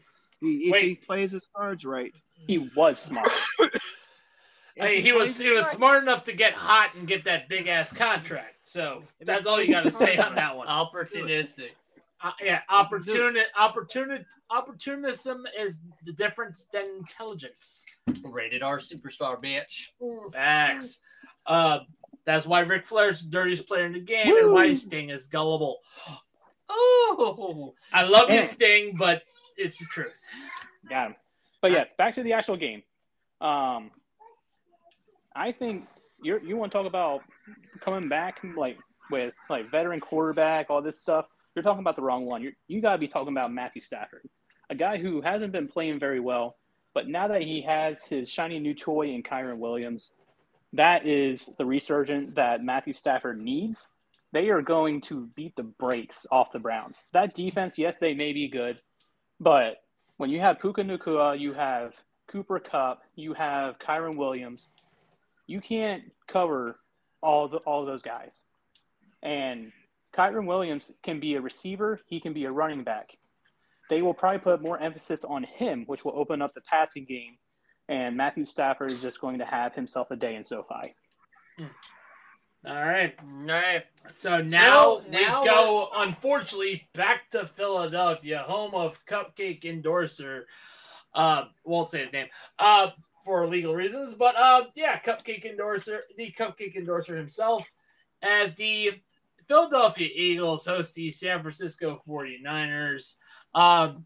He, if Wait. he plays his cards right, he was smart. [laughs] if I mean, he was he was smart enough to get hot and get that big ass contract. So that's all you got to say on that one. [laughs] Opportunistic. Uh, yeah, opportuni- opportuni- opportunism is the difference than intelligence. Rated R superstar, bitch. Facts. Uh, that's why Ric Flair's the dirtiest player in the game, and why Sting is gullible. [gasps] Oh, I love you, Eh. Sting, but it's the truth. Got him. But yes, back to the actual game. Um, I think you you want to talk about coming back like with like veteran quarterback, all this stuff. You're talking about the wrong one. You're, you got to be talking about Matthew Stafford, a guy who hasn't been playing very well, but now that he has his shiny new toy in Kyren Williams, that is the resurgent that Matthew Stafford needs. They are going to beat the brakes off the Browns. That defense, yes, they may be good, but when you have Puka Nacua, you have Cooper Kupp, you have Kyren Williams, you can't cover all the, all those guys. And Kyren Williams can be a receiver, he can be a running back. They will probably put more emphasis on him, which will open up the passing game. And Matthew Stafford is just going to have himself a day in SoFi. All right. All right. So now, So, now we go, unfortunately, back to Philadelphia, home of Cupcake Endorser. Uh, won't say his name uh, for legal reasons, but uh, yeah, Cupcake Endorser, the Cupcake Endorser himself, as the Philadelphia Eagles host the San Francisco 49ers. Um,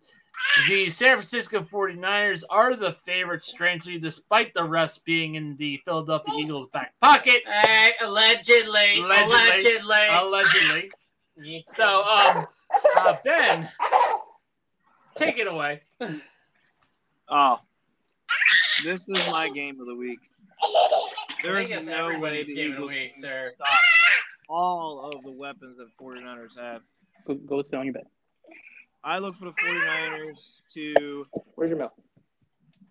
the San Francisco 49ers are the favorites, strangely, despite the rest being in the Philadelphia Eagles' back pocket. Hey, allegedly, Allegedly. allegedly. Allegedly. So, um, uh, Ben, take it away. [laughs] Oh, this is my game of the week. There I is think it's no way everybody's the game of the Eagles week, sir. stop all of the weapons that 49ers have. Go, go sit on your bed. I look for the 49ers to Where's your milk?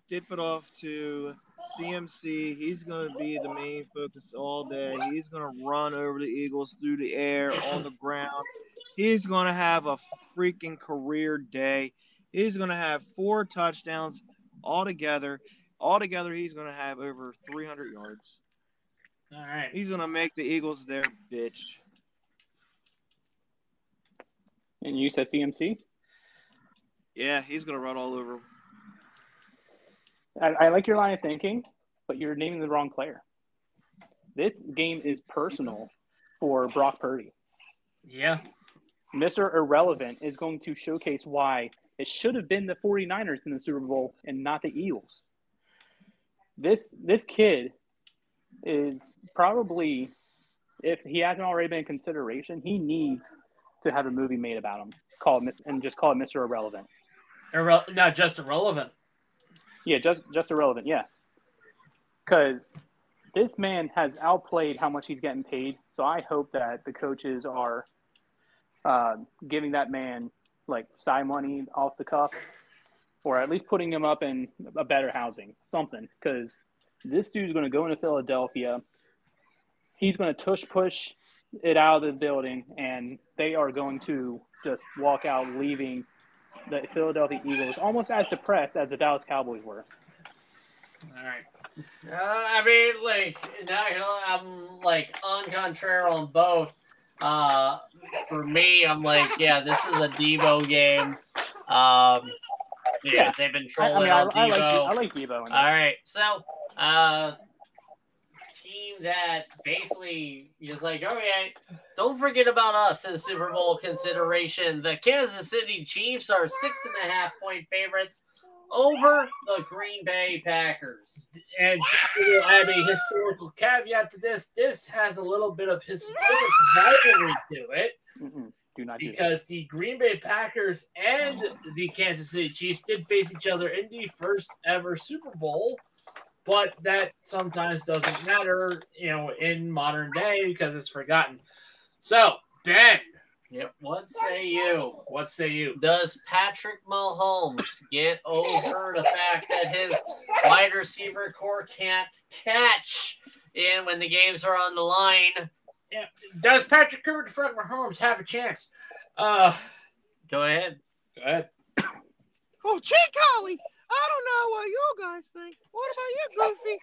dip it off to CMC, he's going to be the main focus all day. He's going to run over the Eagles through the air, on the ground. He's going to have a freaking career day. He's going to have four touchdowns altogether. Altogether, he's going to have over 300 yards. All right. He's going to make the Eagles their bitch. And you said CMC? Yeah, he's going to run all over 'em. I, I like your line of thinking, but you're naming the wrong player. This game is personal for Brock Purdy. Yeah. Mr. Irrelevant is going to showcase why it should have been the 49ers in the Super Bowl and not the Eagles. This this kid is probably if he hasn't already been in consideration, he needs to have a movie made about him called and just call it Mr. Irrelevant. Irre- not just irrelevant. Yeah, just just irrelevant. Yeah, because this man has outplayed how much he's getting paid. So I hope that the coaches are uh, giving that man like side money off the cuff, or at least putting him up in a better housing, something. Because this dude's going to go into Philadelphia. He's going to tush push it out of the building, and they are going to just walk out, leaving the Philadelphia Eagles almost as depressed as the Dallas Cowboys were. All right. Uh, I mean, like, gonna, I'm like on contrary on both. Uh, for me, I'm like, yeah, this is a Deebo game. Um, yeah, Yeah. they've been I, I trolling mean, I, I like Deebo. I like Deebo. All right, so uh, team that basically is like, okay, don't forget about us in Super Bowl consideration. The Kansas City Chiefs are six and a half point favorites over the Green Bay Packers. And we'll add a historical caveat to this. This has a little bit of historic rivalry to it Mm-mm. Do not do that. because the Green Bay Packers and the Kansas City Chiefs did face each other in the first ever Super Bowl. But that sometimes doesn't matter, you know, in modern day because it's forgotten. So, Ben, Yep. What say you? what say you? Does Patrick Mahomes get over the fact that his wide receiver corps can't catch in when the games are on the line? Does Patrick Kirk Fred Mahomes have a chance? Uh, Go ahead. go ahead. Oh, Chick Holly! I don't know what you guys think. What about you, Goofy?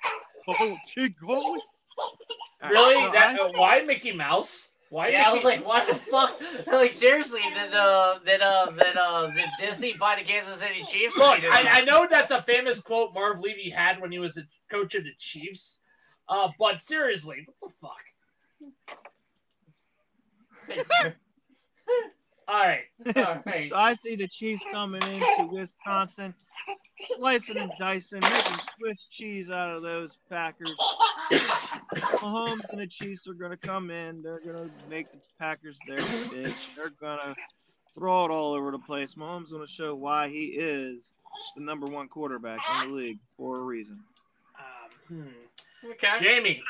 [laughs] Oh, Chick Holly! Really? No, that uh, why Mickey Mouse? Why? Yeah, I was like, what the fuck? [laughs] Like seriously, did uh did uh did uh did Disney buy the Kansas City Chiefs? Look, I, I know that's a famous quote Marv Levy had when he was a coach of the Chiefs. Uh, but seriously, what the fuck? All right, All right. [laughs] So I see the Chiefs coming into Wisconsin, slicing and dicing, making Swiss cheese out of those Packers. Mahomes and the Chiefs are going to come in. They're going to make the Packers their bitch. They're going to throw it all over the place. Mahomes going to show why he is the number one quarterback in the league for a reason. um, hmm. Okay. Jayme.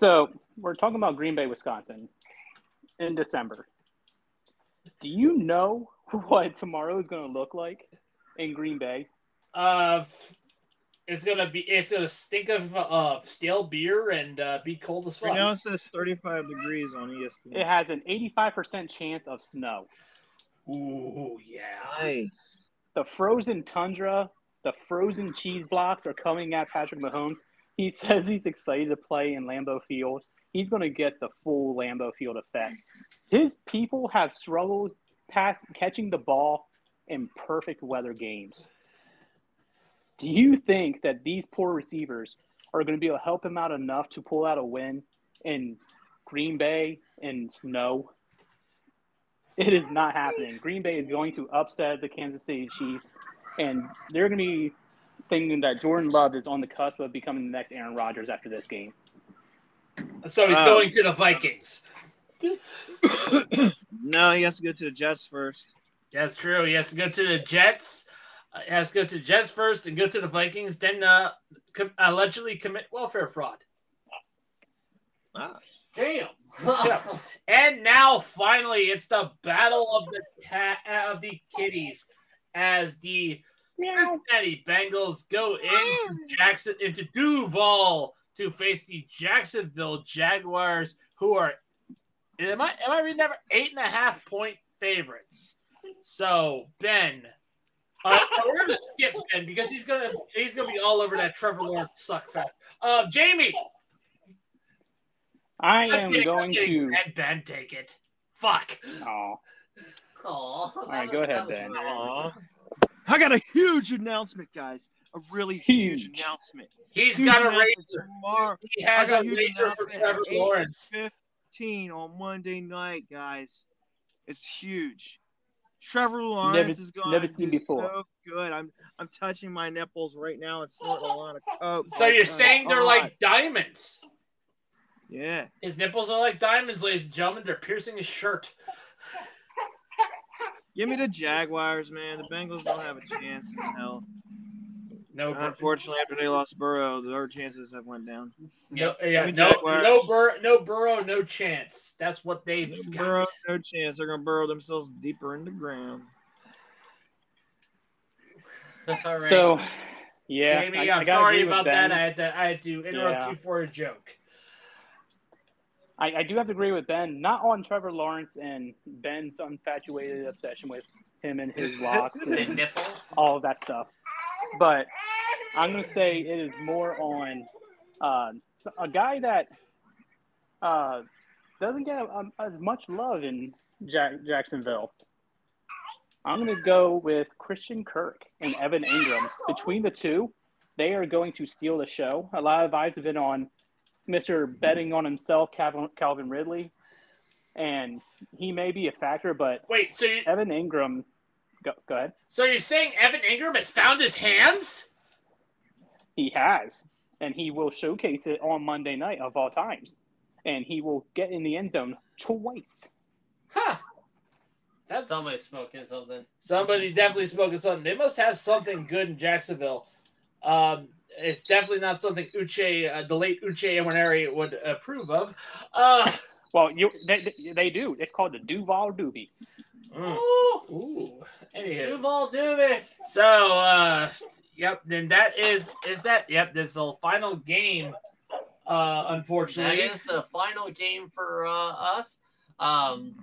So we're talking about Green Bay, Wisconsin, in December. Do you know [laughs] what tomorrow is going to look like in Green Bay? Uh, it's gonna be. It's gonna stink of uh stale beer and uh, be cold as Right fuck. now it says 35 degrees on E It has an 85% chance of snow. Ooh, yeah. Nice. The frozen tundra, the frozen cheese blocks are coming at Patrick Mahomes. He says he's excited to play in Lambeau Field. He's going to get the full Lambeau Field effect. His people have struggled past catching the ball in perfect weather games. Do you think that these poor receivers are going to be able to help him out enough to pull out a win in Green Bay in snow? It is not happening. Green Bay is going to upset the Kansas City Chiefs, and they're going to be thinking that Jordan Love is on the cusp of becoming the next Aaron Rodgers after this game. So he's Um, going to the Vikings. [coughs] no, he has to go to the Jets first. That's true. He has to go to the Jets. Uh, he has to go to the Jets first and go to the Vikings, then uh, com- allegedly commit welfare fraud. Ah, Damn. Yeah. [laughs] And now, finally, it's the battle of the cat of the kitties, as the Cincinnati Bengals go in Jackson into Duval to face the Jacksonville Jaguars, who are am I am I reading that eight and a half point favorites. So Ben, uh, we're gonna skip Ben because he's gonna he's gonna be all over that Trevor Lawrence suck fest. Uh, Jayme, I I'm kidding, I'm going to. Let Ben take it. Fuck. Oh, Aw, All right, that go ahead, Ben. bad. Aw. I got a huge announcement, guys. A really huge, Huge. announcement. He's Huge got a announcement razor. tomorrow. He has a a huge razor for Trevor. Lawrence. 15 on Monday night, guys. It's huge. Trevor Lawrence is going never to seen do before. so good. I'm I'm touching my nipples right now and snorting a lot of coke. Oh so Oh you're my saying they're God. like diamonds? yeah. His nipples are like diamonds, ladies and gentlemen. They're piercing his shirt. Give me the Jaguars, man. The Bengals don't have a chance in hell. No, Bur- Unfortunately, after they lost Burrow, their chances have went down. no, yeah, no, Jaguars. no, Bur- no Burrow, no chance. That's what they've got. Burrow, no chance. They're gonna burrow themselves deeper in the ground. [laughs] All right. so yeah. Jayme, I, I'm I sorry about Ben. that. I had to, I had to interrupt Yeah. you for a joke. I, I do have to agree with Ben, not on Trevor Lawrence and Ben's infatuated obsession with him and his [laughs] locks the and nipples. all of that stuff. But I'm going to say it is more on uh, a guy that uh, doesn't get um, as much love in Jack- Jacksonville. I'm going to go with Christian Kirk and Evan Engram. Between the two, they are going to steal the show. A lot of eyes have been on Mr. betting on himself, Calvin, Calvin Ridley, and he may be a factor, but Wait, so you, Evan Engram, go, go ahead. so you're saying Evan Engram has found his hands? He has, and he will showcase it on Monday night of all times, and he will get in the end zone twice. Huh. That's Somebody's smoking something. Somebody definitely smoking something. They must have something good in Jacksonville. Um, it's definitely not something Uche, uh, the late Uche Ewaneri would approve of. Uh, Well, you they, they, they do. It's called the Duval Doobie. mm, Ooh, ooh. Anywho, Duval Dubik. so uh, yep. Then that is is that yep. This is the final game. Uh, unfortunately, is the final game for uh, us. Um,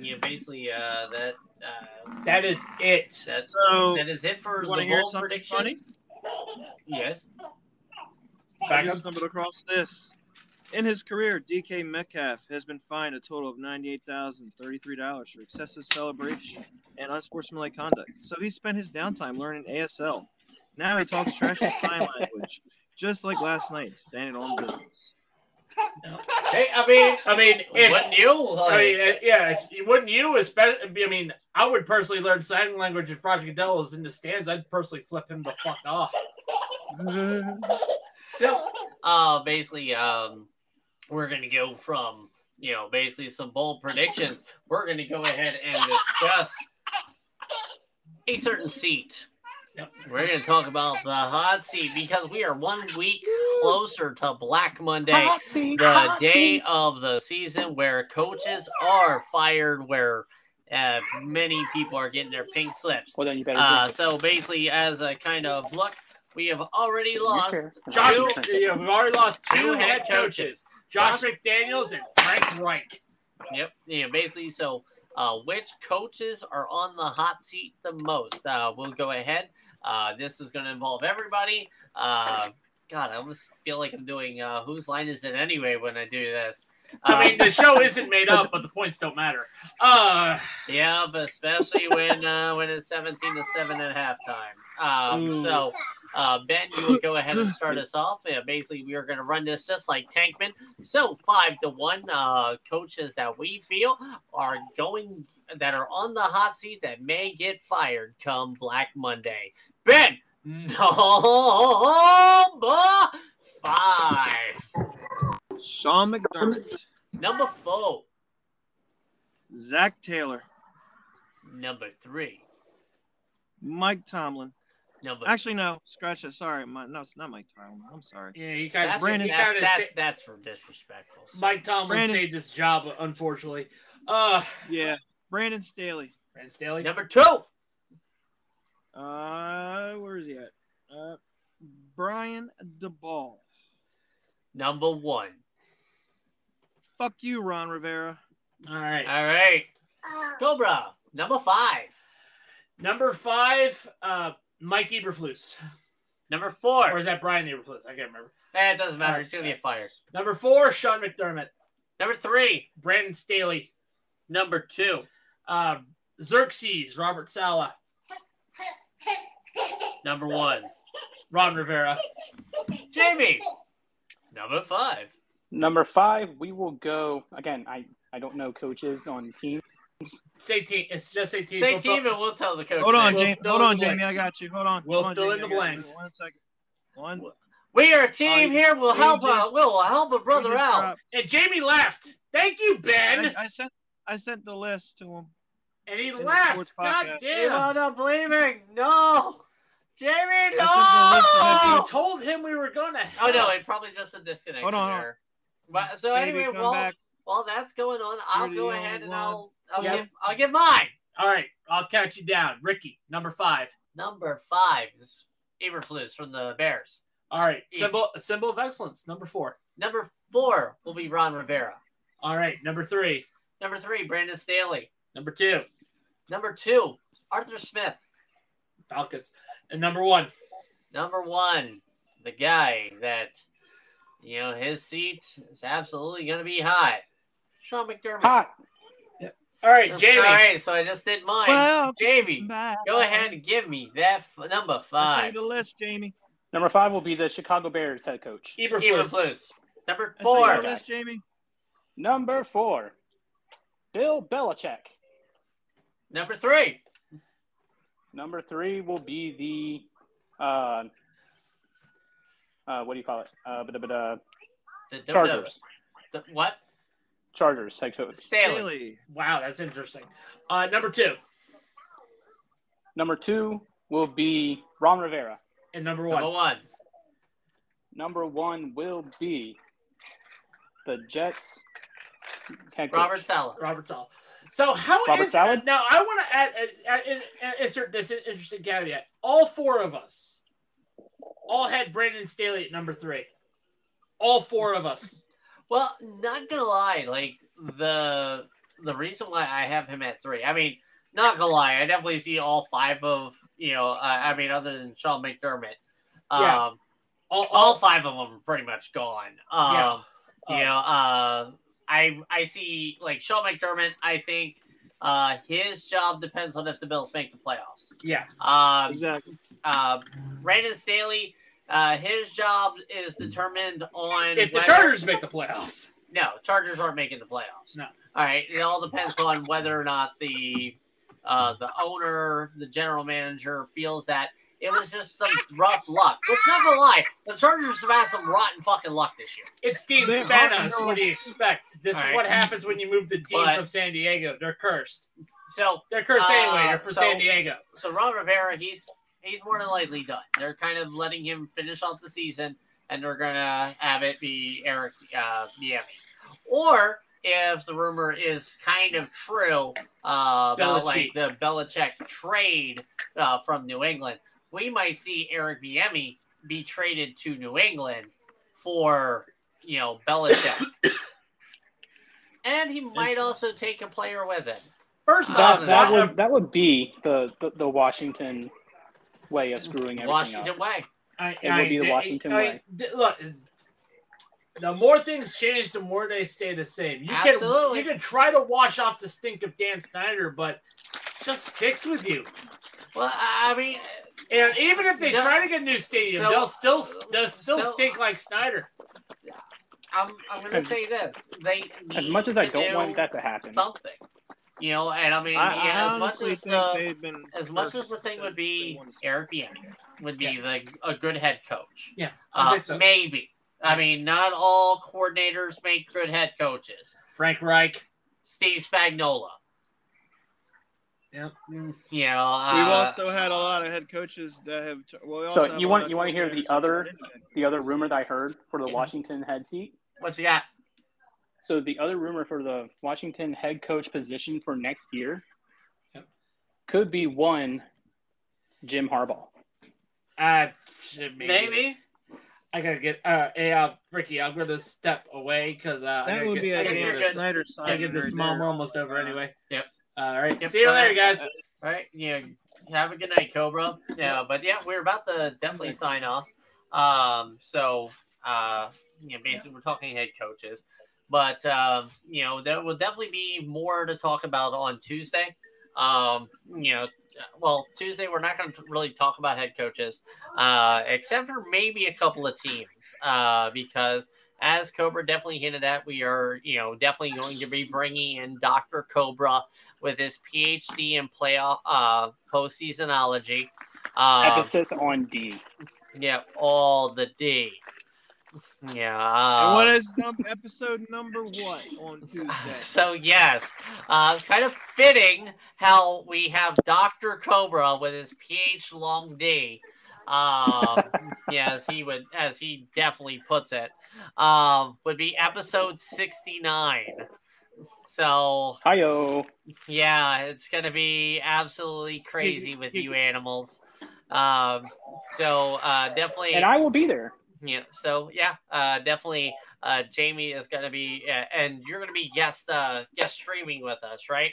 yeah, basically, uh, that uh, that is it. that's So that is it for the wanna hear bold something predictions. Yes. I Back up. stumbled across this. In his career, DK Metcalf has been fined a total of $98,033 for excessive celebration and unsportsmanlike conduct. So he spent his downtime learning ASL. Now he talks trash with sign [laughs] language, just like last night, standing on business. Hey, I mean, I mean, [laughs] if, Wouldn't you? I mean, uh, yeah, wouldn't you? Especially, I mean, I would personally learn sign language if Roger Goodell was in the stands. I'd personally flip him the fuck off. [laughs] So, uh, basically, um, we're gonna go from you know basically some bold predictions. We're gonna go ahead and discuss a certain seat. Yep. We're gonna talk about the hot seat because we are one week closer to Black Monday, seat, the day seat. of the season where coaches are fired, where uh, many people are getting their pink slips. Well, then you better. Uh, so basically, as a kind of look, we have already lost. Josh, two, yeah, we've already lost two Two head head coaches, Josh McDaniels and Frank Reich. Yep. Yeah. Basically, so uh, which coaches are on the hot seat the most? Uh, we'll go ahead. Uh, this is going to involve everybody. Uh, God, I almost feel like I'm doing uh, whose line is it anyway when I do this. I mean, Um, the show isn't made up, but the points don't matter. Uh, yeah, but especially when uh, when it's 17 to seven at halftime. Um, Ooh. so, uh, Ben, you will go ahead and start us off. Yeah, basically, we are going to run this just like Tankman. So, five to one uh, coaches that we feel are going that are on the hot seat that may get fired come Black Monday. Ben, number five, Sean McDermott, number four, Zach Taylor, number three, Mike Tomlin. number. Actually, no, scratch that. Sorry, my, no, it's not Mike Tomlin. I'm sorry. yeah, you kind that's, of, Brandon- you that- kind of that- say, that's for disrespectful. So- Mike Tomlin Brandon- saved this job, unfortunately. Uh, Yeah, Brandon Staley, Brandon Staley. Number two, Uh, where is he at? Uh, Brian Daboll. Number one. Fuck you, Ron Rivera. All right. All right. Cobra. Number five. Number five, uh, Mike Eberflus. Number Or four. is that Brian Eberflus? I can't remember. Eh, it doesn't matter. He's gonna get fired. Number four, Sean McDermott. Number three. Brandon Staley. Number two. Uh, Xerxes, Robert Saleh. Number one. Ron Rivera. Jayme. Number five. Number five, we will go again. I I don't know coaches on team. Say team. It's just say team. Say We'll team fill- and we'll tell the coach. Hold on, name. We'll Jayme. Hold on. Jayme. I got you. Hold on. We'll Hold on, fill in the blanks. One second. One. We are a team I- here. We'll help. just- uh, we'll help a brother out. dropped- And Jayme left. Thank you, Ben. I, I sent I sent the list to him. and he in the left. sports God podcast. You damn. wound up leaving. No. Jayme, no. said You told him we were gonna. Oh no, help. it probably just a disconnection Hold on, hold there. But so Baby, anyway, while, back. while that's going on, I'll You're go ahead and one. I'll I'll Yep. give I'll give mine. All right, I'll count you down. Ricky, number five. Number five is Eberflus from the Bears. All right, Easy. symbol symbol of excellence. Number four. Number four will be Ron Rivera. All right, number three. Number three, Brandon Staley. Number two, Number two, Arthur Smith. Falcons, and number one. Number one, the guy that you know his seat is absolutely going to be hot. Sean McDermott. Hot. All right, Jayme. All right, so I just did mine. Well, Jayme, back. go ahead and give me that f- number I sent five. the list, Jayme. Number five will be the Chicago Bears head coach. Eberflus. Eberflus. Number I sent you four, the list, Jayme. Number four, Bill Belichick. number three, Number three will be the uh, uh, what do you call it? Uh, but, but, uh, the, the- Chargers. the- what? Chargers head coach. Staley. Staley. Wow, that's interesting. Uh, number two Number two will be Ron Rivera. and number Number one. one. Number one will be the Jets head coach. Robert Saleh. Robert Saleh. So how Robert is- Salad? now I want to add, add, add, add- insert this interesting caveat. All four of us all had Brandon Staley at number three. All four of us. Well, not gonna lie, like the the reason why I have him at three. I mean, not gonna lie, I definitely see all five of you know. Uh, I mean, other than Sean McDermott, um, Yeah. All, all all five of them are pretty much gone. Um, Yeah. You know, uh, I I see like Sean McDermott. I think uh, his job depends on if the Bills make the playoffs. yeah. Um, Exactly. uh, Brandon Staley, uh, his job is determined on If the whether- Chargers make the playoffs. No, Chargers aren't making the playoffs. No. All right, it all depends on whether or not the uh, the owner, the general manager, feels that it was just some rough luck. Which, not gonna lie, the Chargers have had some rotten fucking luck this year. It's Dean They Spanos. are- What do you expect? This All is right. what happens when you move the team But- from San Diego. They're cursed. So, They're cursed Uh, anyway. They're for so- San Diego. so Ron Rivera, he's he's more than likely done. They're kind of letting him finish off the season, and they're gonna have it be Eric uh, Bieniemy. Or if the rumor is kind of true uh, about like the Belichick trade uh, from New England, we might see Eric Bieniemy be traded to New England for you know Belichick. [coughs] And he might also take a player with him. First That- off, That, that that would that would be the, the, the Washington way of screwing everything Washington up. way. I, It would be the Washington I- way. d- Look, the more things change, the more they stay the same. You Absolutely. can you can try to wash off the stink of Dan Snyder, but it just sticks with you. Well, I I mean, And even if they No. try to get a new stadium, So- they'll still they'll still so- stink like Snyder. I'm I'm gonna say this: they As much as I don't do want that to happen, something, you know. And I mean, I, I as much as the been as much as the thing would be won Eric Bieniemy would be the a good head coach. Yeah, Uh, so. maybe. I mean, not all coordinators make good head coaches. Frank Reich. Steve Spagnuolo. Yep. You know, We've uh, also had a lot of head coaches that have. Well, we So have you want- you wanna hear the other- turned into head the other rumor that I heard for the Yeah. Washington head seat. What's you got? So the other rumor for the Washington head coach position for next year Yep. could be one Jim Harbaugh. Uh, maybe. Maybe. I gotta get uh, hey, uh, Ricky. I'm gonna step away because uh, That would get, be I a gotta you're get, Dan good. Snyder I sign. gotta get this right mom there. almost over anyway. Yep. All right. Yep. See you later, Uh, guys. All right. Yeah. Have a good night, Cobra. Yeah. But yeah, we're about to definitely sign off. Um. So, uh, you know, basically, we're talking head coaches, but um, you know, there will definitely be more to talk about on Tuesday. Um. You know. Well, Tuesday we're not going to really talk about head coaches, uh, except for maybe a couple of teams, uh, because as Cobra definitely hinted at, we are, you know, definitely going to be bringing in Dr. Cobra with his PhD in playoff uh, postseasonology. Um, Emphasis on D. yeah, all the D. Yeah. And Um, what is num- episode number what on Tuesday? [laughs] so yes, uh, it's kind of fitting how we have Doctor Cobra with his PH long D. Um, [laughs] yeah, as he would, as he definitely puts it, um, would be episode sixty nine. So Hiyo. yeah, it's gonna be absolutely crazy with you animals. Um, so uh, definitely, And I will be there. yeah. So yeah, uh, definitely. Uh, Jayme is gonna be, uh, and you're gonna be guest uh, guest streaming with us, right?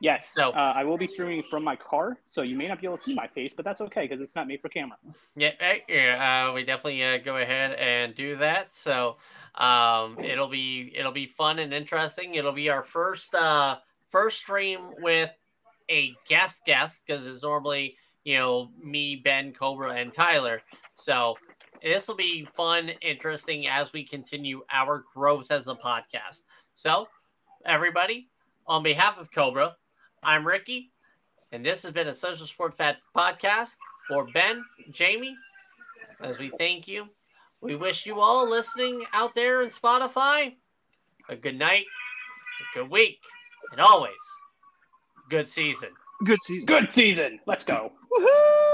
Yes. So- uh, I will be streaming from my car, so you may not be able to see my face, but that's okay because it's not made for camera. Yeah, yeah. Uh, we definitely uh, go ahead and do that. So um, it'll be it'll be fun and interesting. It'll be our first uh, first stream with a guest guest because it's normally you know me, Ben, Cobra, and Tyler. So this will be fun, interesting as we continue our growth as a podcast. So everybody, on behalf of Cobra, I'm Ricky, and this has been a Social Sports Pad podcast for Ben, Jayme. As we thank you, we wish you all listening out there in Spotify a good night, a good week, and always good season. Good season. Good season. Let's go. Woohoo!